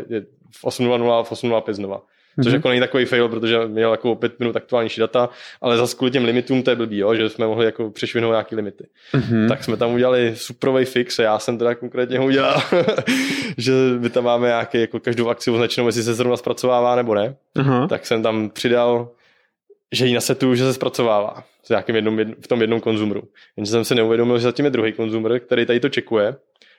v 8.00 a v 8.05 znova. Což mm-hmm. jako není takový fail, protože měl jako 5 minut aktuálnější data, ale za kvůli těm limitům to je blbý, jo, že jsme mohli jako přešvinout nějaký limity. Mm-hmm. Tak jsme tam udělali superový fix, já jsem teda konkrétně ho udělal, že my tam máme nějaký, jako každou akci označenou, jestli se zrovna zpracovává nebo ne. Uh-huh. Tak jsem tam přidal, že ji nasetuju, že se zpracovává v, nějakém jednom, v tom jednom konzumru. Jenže jsem si neuvědomil, že zatím je druhý konzumer, který tady to čekuje.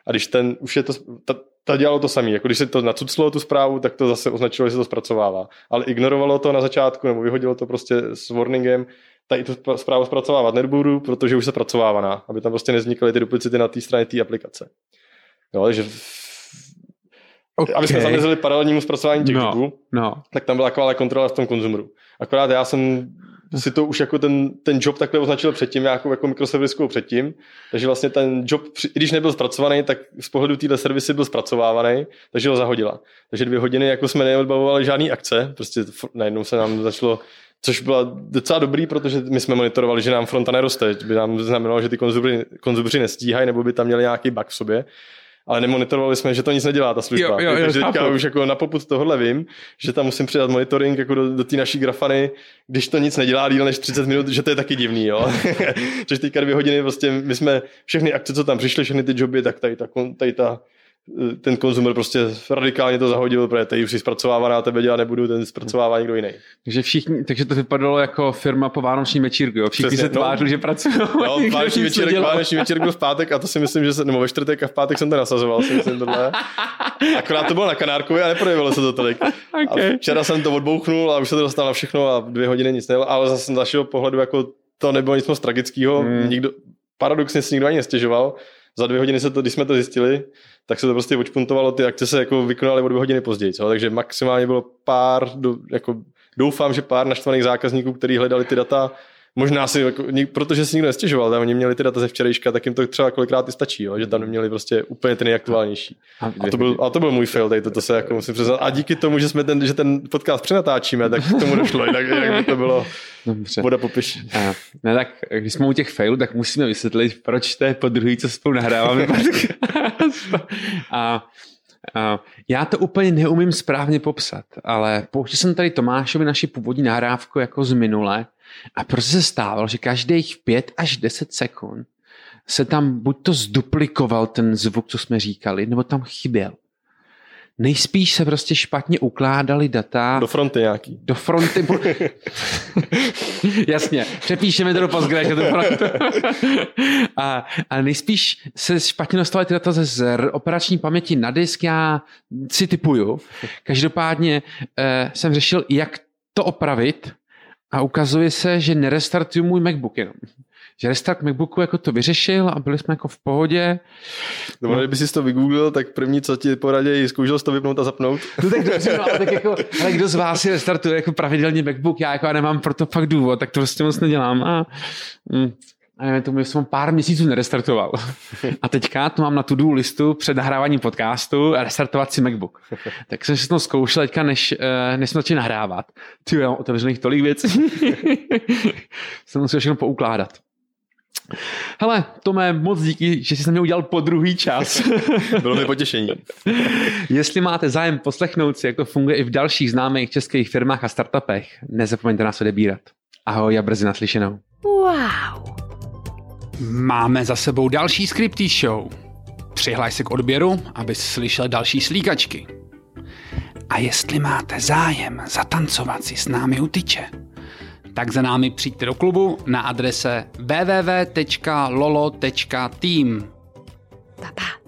A když ten už je to, ta, ta dělalo to samé. Jako když se to nacuclo tu zprávu, tak to zase označilo, že se to zpracovává. Ale ignorovalo to na začátku, nebo vyhodilo to prostě s warningem, tady tu zprávu zpracovávat nebudu, protože už se zpracovávaná, aby tam prostě nevznikaly ty duplicity na té straně té aplikace. Jo, takže okay. aby jsme zamezili paralelnímu zpracování těch no, no. tak tam byla taková kontrola v tom konzumeru. Akorát já jsem si to už jako ten, ten job takhle označil předtím, jako, jako mikroserviskou předtím, takže vlastně ten job, i když nebyl zpracovaný, tak z pohledu téhle servisy byl zpracovávaný, takže ho zahodila. Takže dvě hodiny jako jsme neodbavovali žádný akce, prostě najednou se nám začalo což bylo docela dobrý, protože my jsme monitorovali, že nám fronta neroste, by nám znamenalo, že ty konzumři nestíhají, nebo by tam měli nějaký bug v sobě ale nemonitorovali jsme, že to nic nedělá ta služba. Jo, jo, Takže teďka už jako na poput tohohle vím, že tam musím přidat monitoring jako do, do té naší grafany, když to nic nedělá díl než 30 minut, že to je taky divný, jo. Což teďka dvě hodiny, prostě my jsme všechny akce, co tam přišly, všechny ty joby, tak tady ta, tady ta ten konzumer prostě radikálně to zahodil, protože tady už si zpracovává na tebe dělat nebudu, ten zpracovává někdo jiný. Takže všichni, takže to vypadalo jako firma po vánoční večírku, jo? Všichni Přesně, se no. tvářili, no, že pracují. No, vánoční večírek, vánoční večírek byl v pátek a to si myslím, že se, nebo ve čtvrtek a v pátek jsem to nasazoval, si myslím tohle. Akorát to bylo na Kanárkovi a neprojevilo se to tolik. Okay. A včera jsem to odbouchnul a už se to dostalo na všechno a dvě hodiny nic nejelo, ale zase z našeho pohledu jako to nebylo nic moc tragického. Hmm. Nikdo, paradoxně si nikdo ani nestěžoval. Za dvě hodiny se to, když jsme to zjistili, tak se to prostě očpuntovalo, ty akce se jako vykonaly o dvě hodiny později, co? takže maximálně bylo pár, do, jako doufám, že pár naštvaných zákazníků, kteří hledali ty data, možná si, jako, protože si nikdo nestěžoval, tam oni měli ty data ze včerejška, tak jim to třeba kolikrát i stačí, jo? že tam neměli prostě úplně ty nejaktuálnější. A to byl, a to byl můj fail, tady to se jako musím přiznat. A díky tomu, že jsme ten, že ten podcast přenatáčíme, tak k tomu došlo, jinak, jinak by to bylo Dobře. voda popiš. A, ne, tak když jsme u těch failů, tak musíme vysvětlit, proč to je po druhý, co spolu nahráváme. a Uh, já to úplně neumím správně popsat, ale pouštěl jsem tady Tomášovi naši původní nahrávku jako z minule a prostě se stávalo, že každých 5 až 10 sekund se tam buď to zduplikoval ten zvuk, co jsme říkali, nebo tam chyběl. Nejspíš se prostě špatně ukládali data. Do fronty nějaký. Do fronty. Jasně, přepíšeme to do Postgres, do frontu. a, a nejspíš se špatně dostávaly ty data ze z operační paměti na disk, já si typuju. Každopádně eh, jsem řešil, jak to opravit a ukazuje se, že nerestartuju můj MacBook jenom že restart MacBooku jako to vyřešil a byli jsme jako v pohodě. Dobre, no. kdyby si to vygooglil, tak první, co ti poradí, zkoušel to vypnout a zapnout. No tak dobře, no, ale tak jako, ale kdo z vás si restartuje jako pravidelně MacBook, já jako nemám pro to fakt důvod, tak to prostě moc nedělám. A, mm, a nevím, tomu jsem pár měsíců nerestartoval. A teďka to mám na tu listu před nahráváním podcastu restartovat si MacBook. Tak jsem si to zkoušel teďka, než, eh, než jsme začali nahrávat. Ty já mám otevřených tolik věcí. jsem musel všechno poukládat. Hele, Tome, moc díky, že jsi se mě udělal po druhý čas. Bylo mi potěšení. Jestli máte zájem poslechnout si, jak to funguje i v dalších známých českých firmách a startupech, nezapomeňte nás odebírat. Ahoj a brzy naslyšenou. Wow. Máme za sebou další Scripty Show. Přihlaj se k odběru, abys slyšel další slíkačky. A jestli máte zájem zatancovat si s námi u tyče, tak za námi přijďte do klubu na adrese www.lolo.team. Pa, pa.